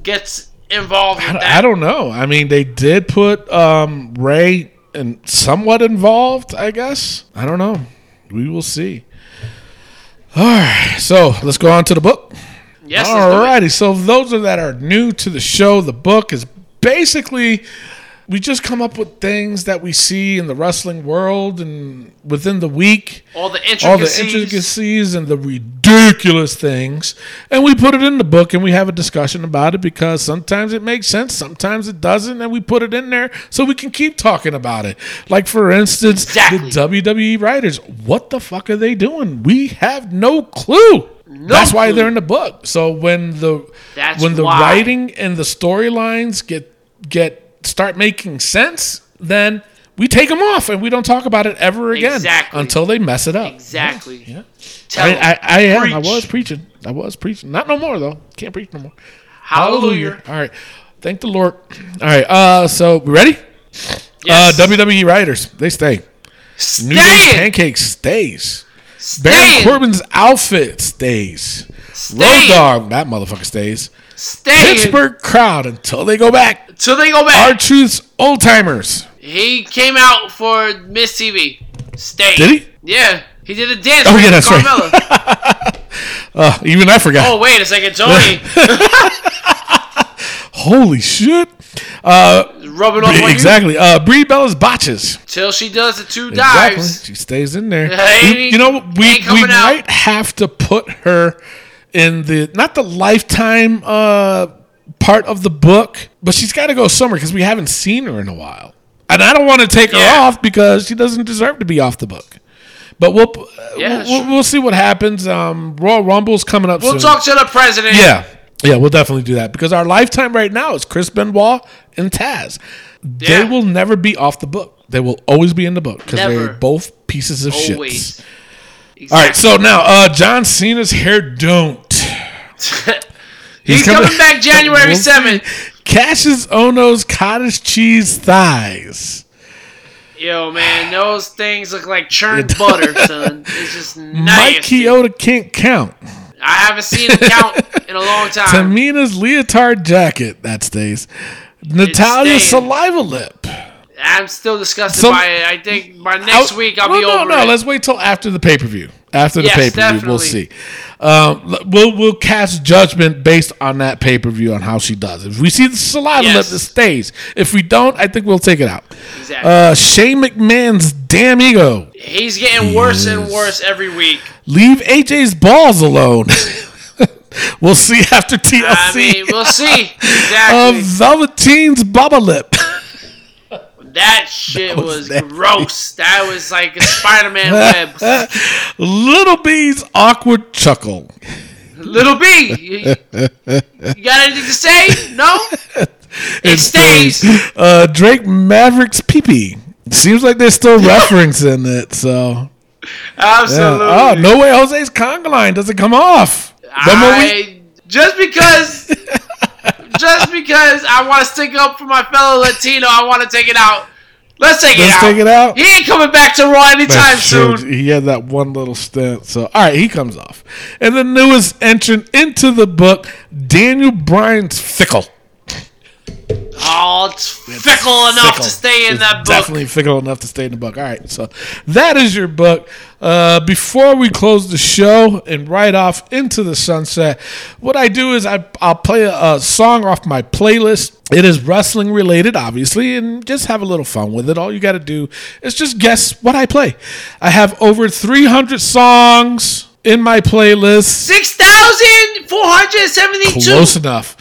S3: gets involved
S2: I,
S3: that.
S2: I don't know. I mean, they did put um, Rey and somewhat involved. I guess. I don't know. We will see. All right, so let's go on to the book.
S3: Yes, it.
S2: Alrighty, so those that are new to the show, the book is basically we just come up with things that we see in the wrestling world and within the week
S3: all the
S2: all the
S3: intricacies.
S2: intricacies and the ridiculous things, and we put it in the book and we have a discussion about it because sometimes it makes sense, sometimes it doesn't, and we put it in there so we can keep talking about it. Like for instance,
S3: Exactly.
S2: the WWE writers, what the fuck are they doing? We have no clue. That's why they're in the book. So when the
S3: That's
S2: when the
S3: why.
S2: writing and the storylines get get start making sense, then we take them off and we don't talk about it ever again
S3: Exactly.
S2: until they mess it up.
S3: Exactly.
S2: Yeah.
S3: Tell
S2: I. I, I am. I was preaching. I was preaching. Not no more though. Can't preach no more.
S3: Hallelujah.
S2: All right. Thank the Lord. All right. Uh, so we ready?
S3: Yes.
S2: Uh, WWE writers, they stay. New Day
S3: Staying.
S2: Pancake stays. Baron Corbin's outfit stays. Road
S3: Staying.
S2: Dogg, that motherfucker stays.
S3: Staying.
S2: Pittsburgh crowd until they go back.
S3: Until they go back.
S2: R-Truth's old timers.
S3: He came out for MizTV. Stay.
S2: Did he?
S3: Yeah. He did a dance.
S2: Oh, yeah, that's right. Uh, even I forgot.
S3: oh, wait a second. Tony.
S2: Holy shit. Uh,
S3: rubbing off
S2: exactly. Uh, Brie Bella's botches.
S3: Till she does the two
S2: Exactly.
S3: dives.
S2: She stays in there. We- you know, we we
S3: out.
S2: might have to put her in the not the lifetime uh, part of the book, but she's got to go somewhere because we haven't seen her in a while, and I don't want to take her off because she doesn't deserve to be off the book. But we'll
S3: Yeah,
S2: we'll, we'll, see what happens. Um, Royal Rumble's coming up
S3: We'll
S2: soon.
S3: talk to the president.
S2: Yeah. Yeah, we'll definitely do that because our lifetime right now is Chris Benoit and Taz. They will never be off the book. They will always be in the book because they're both pieces of shit.
S3: Always.
S2: All right, so now uh, John Cena's hair don't.
S3: He's, coming, back January. 7th.
S2: Cassius Ohno's cottage cheese thighs.
S3: Yo, man, those things look like churned butter, son. It's just
S2: Mike
S3: nasty.
S2: Kyoto can't count.
S3: I haven't seen a count in a long time.
S2: Tamina's leotard jacket that stays.
S3: Natalya's
S2: saliva lip.
S3: I'm still disgusted
S2: So-
S3: by it. I think by next
S2: Out-
S3: week I'll
S2: well,
S3: be
S2: no,
S3: over
S2: no,
S3: it.
S2: let's wait till after the pay per view. After the
S3: Yes,
S2: pay per view, we'll see. Um, we'll we'll cast judgment based on that pay per view on how she does. If we see the saliva
S3: Yes.
S2: lip, it stays. If we don't, I think we'll take it out.
S3: Exactly.
S2: Uh, Shane McMahon's damn ego.
S3: He's getting worse and worse every week.
S2: Leave AJ's balls alone. we'll see after TLC.
S3: I mean, we'll see.
S2: Uh,
S3: Exactly.
S2: Velveteen's bubba lip.
S3: that shit
S2: was
S3: was,
S2: nasty.
S3: gross. That was like a Spider-Man web.
S2: Little B's awkward chuckle.
S3: Little B, you, you got anything to say? No. It stays.
S2: Uh, Drake Maverick's pee pee. Seems like they're still referencing it. So, yeah.
S3: Absolutely.
S2: oh no way, Jose's conga line doesn't come off.
S3: I, just because, because I want to stick up for my fellow Latino, I want to take it out. Let's take it
S2: Let's
S3: out.
S2: take it out.
S3: He ain't coming back to Raw anytime soon.
S2: He had that one little stint. So, all right, he comes off. And the newest entrant into the book, Daniel Bryan's Fickle.
S3: Oh, it's fickle enough
S2: Fickle.
S3: to stay in
S2: It's
S3: that book.
S2: Definitely fickle enough to stay in the book. All right, so that is your book. Uh, before we close the show and ride off into the sunset, what I do is I, I'll play a, a song off my playlist. It is wrestling related, obviously, and just have a little fun with it. All you got to do is just guess what I play. I have over 300 songs in my playlist.
S3: Six thousand four hundred seventy-two.
S2: Close enough.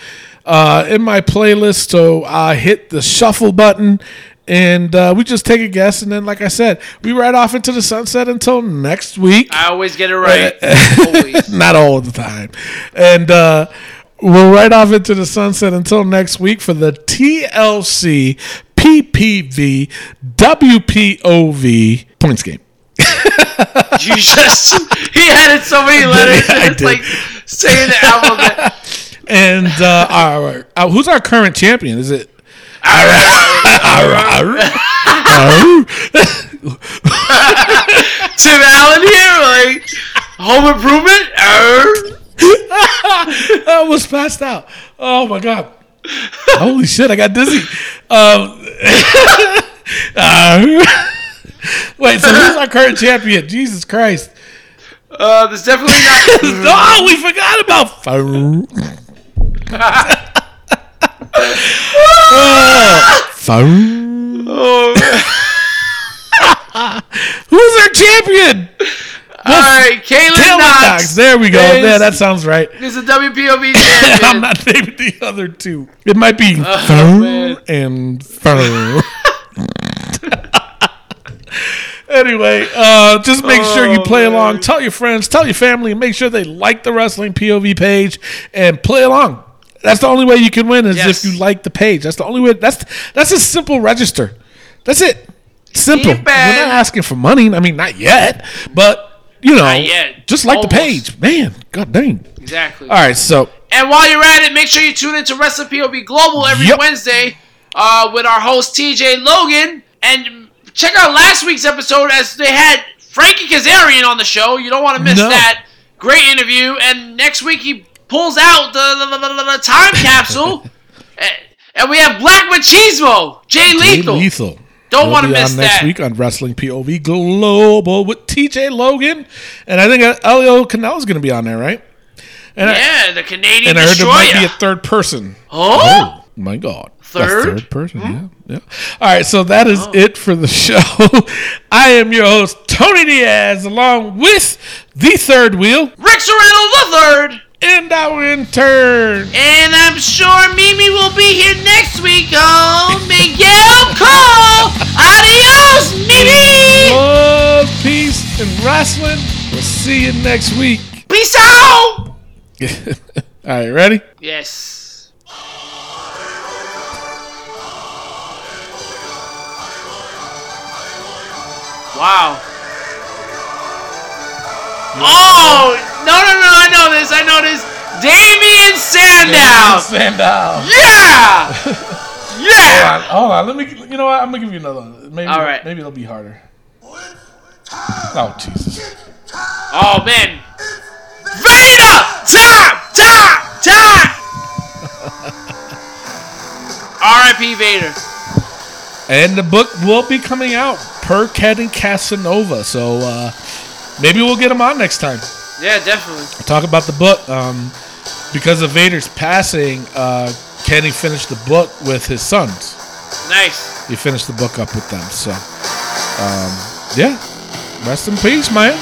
S2: Uh, in my playlist, so I hit the shuffle button, and uh, we just take a guess, and then, like I said, we ride off into the sunset until next week.
S3: I always get it right.
S2: Not all the time, and uh, we'll ride off into the sunset until next week for the TLC PPV WPOV points game.
S3: You just he added so many letters.
S2: I
S3: it's
S2: did.
S3: like saying the alphabet.
S2: And uh, our, uh, who's our current champion? Is it?
S3: Tim Allen here, like home improvement.
S2: I was passed out. Oh my god! Holy shit! I got dizzy. Um, uh, wait, so who's our current champion? Jesus Christ!
S3: Uh, there's definitely not.
S2: Oh, we forgot about. Phone. Phone.
S3: Oh,
S2: Who's our champion?
S3: all right, Kaylin Knox.
S2: Knox. There we go.
S3: is-
S2: Yeah, that sounds right.
S3: is a WPOV champion.
S2: I'm not naming the other two. It might be
S3: man.
S2: phone and phone. anyway, uh, just make sure you
S3: Oh,
S2: play
S3: man.
S2: along. Tell your friends, tell your family, and make sure they like the wrestling POV page and play along. That's the only way you can win is
S3: Yes.
S2: if you like the page. That's the only way. That's that's a simple register. That's it. Simple. We're not asking for money. I mean, not yet, but you know,
S3: Not yet.
S2: just like the page, man. God dang.
S3: exactly.
S2: All right, so
S3: And while you're at it, make sure you tune into Wrestling POV Global every
S2: Yep.
S3: Wednesday uh, with our host TJ Logan. And check out last week's episode as they had Frankie Kazarian on the show. You don't want to miss
S2: No.
S3: that. Great interview. And next week he pulls out the, the, the, the- time capsule. and, and we have Black Machismo, Jay Lethal.
S2: Jay Lethal.
S3: Don't
S2: He'll
S3: wanna miss
S2: on next
S3: that.
S2: week on Wrestling POV Global with TJ Logan, and I think uh, Elio Canelo is going to be on there, right? And I,
S3: Yeah, the Canadian
S2: and I heard there might be a third person.
S3: oh?
S2: My God,
S3: Third?
S2: third person. Yeah, yeah. All right, so that is
S3: Oh.
S2: it for the show. I am your host Tony Diaz, along with the third wheel
S3: Rick Serrano the third.
S2: And our intern.
S3: And I'm sure Mimi will be here next week on Miguel Cole. Adios, Mimi.
S2: Love, peace, and wrestling. We'll see you next week.
S3: Peace out.
S2: All right, ready?
S3: Yes. Wow. Oh no no no! I know this. I know this. Damien Sandow.
S2: Damien Sandow.
S3: Yeah. Yeah.
S2: Hold on, let me. You know what? I'm gonna give you another one. Maybe.
S3: All right.
S2: Maybe it'll be harder. Oh Jesus!
S3: Oh man. Vader! Time! Time! Time! R.I.P. Vader.
S2: And the book will be coming out per Ken and Casanova. So uh, maybe we'll get him on next time.
S3: Yeah, definitely.
S2: talk about the book. Um, because of Vader's passing, uh, Kenny finished the book with his sons.
S3: Nice.
S2: He finished the book up with them. So, um, yeah, rest in peace, man.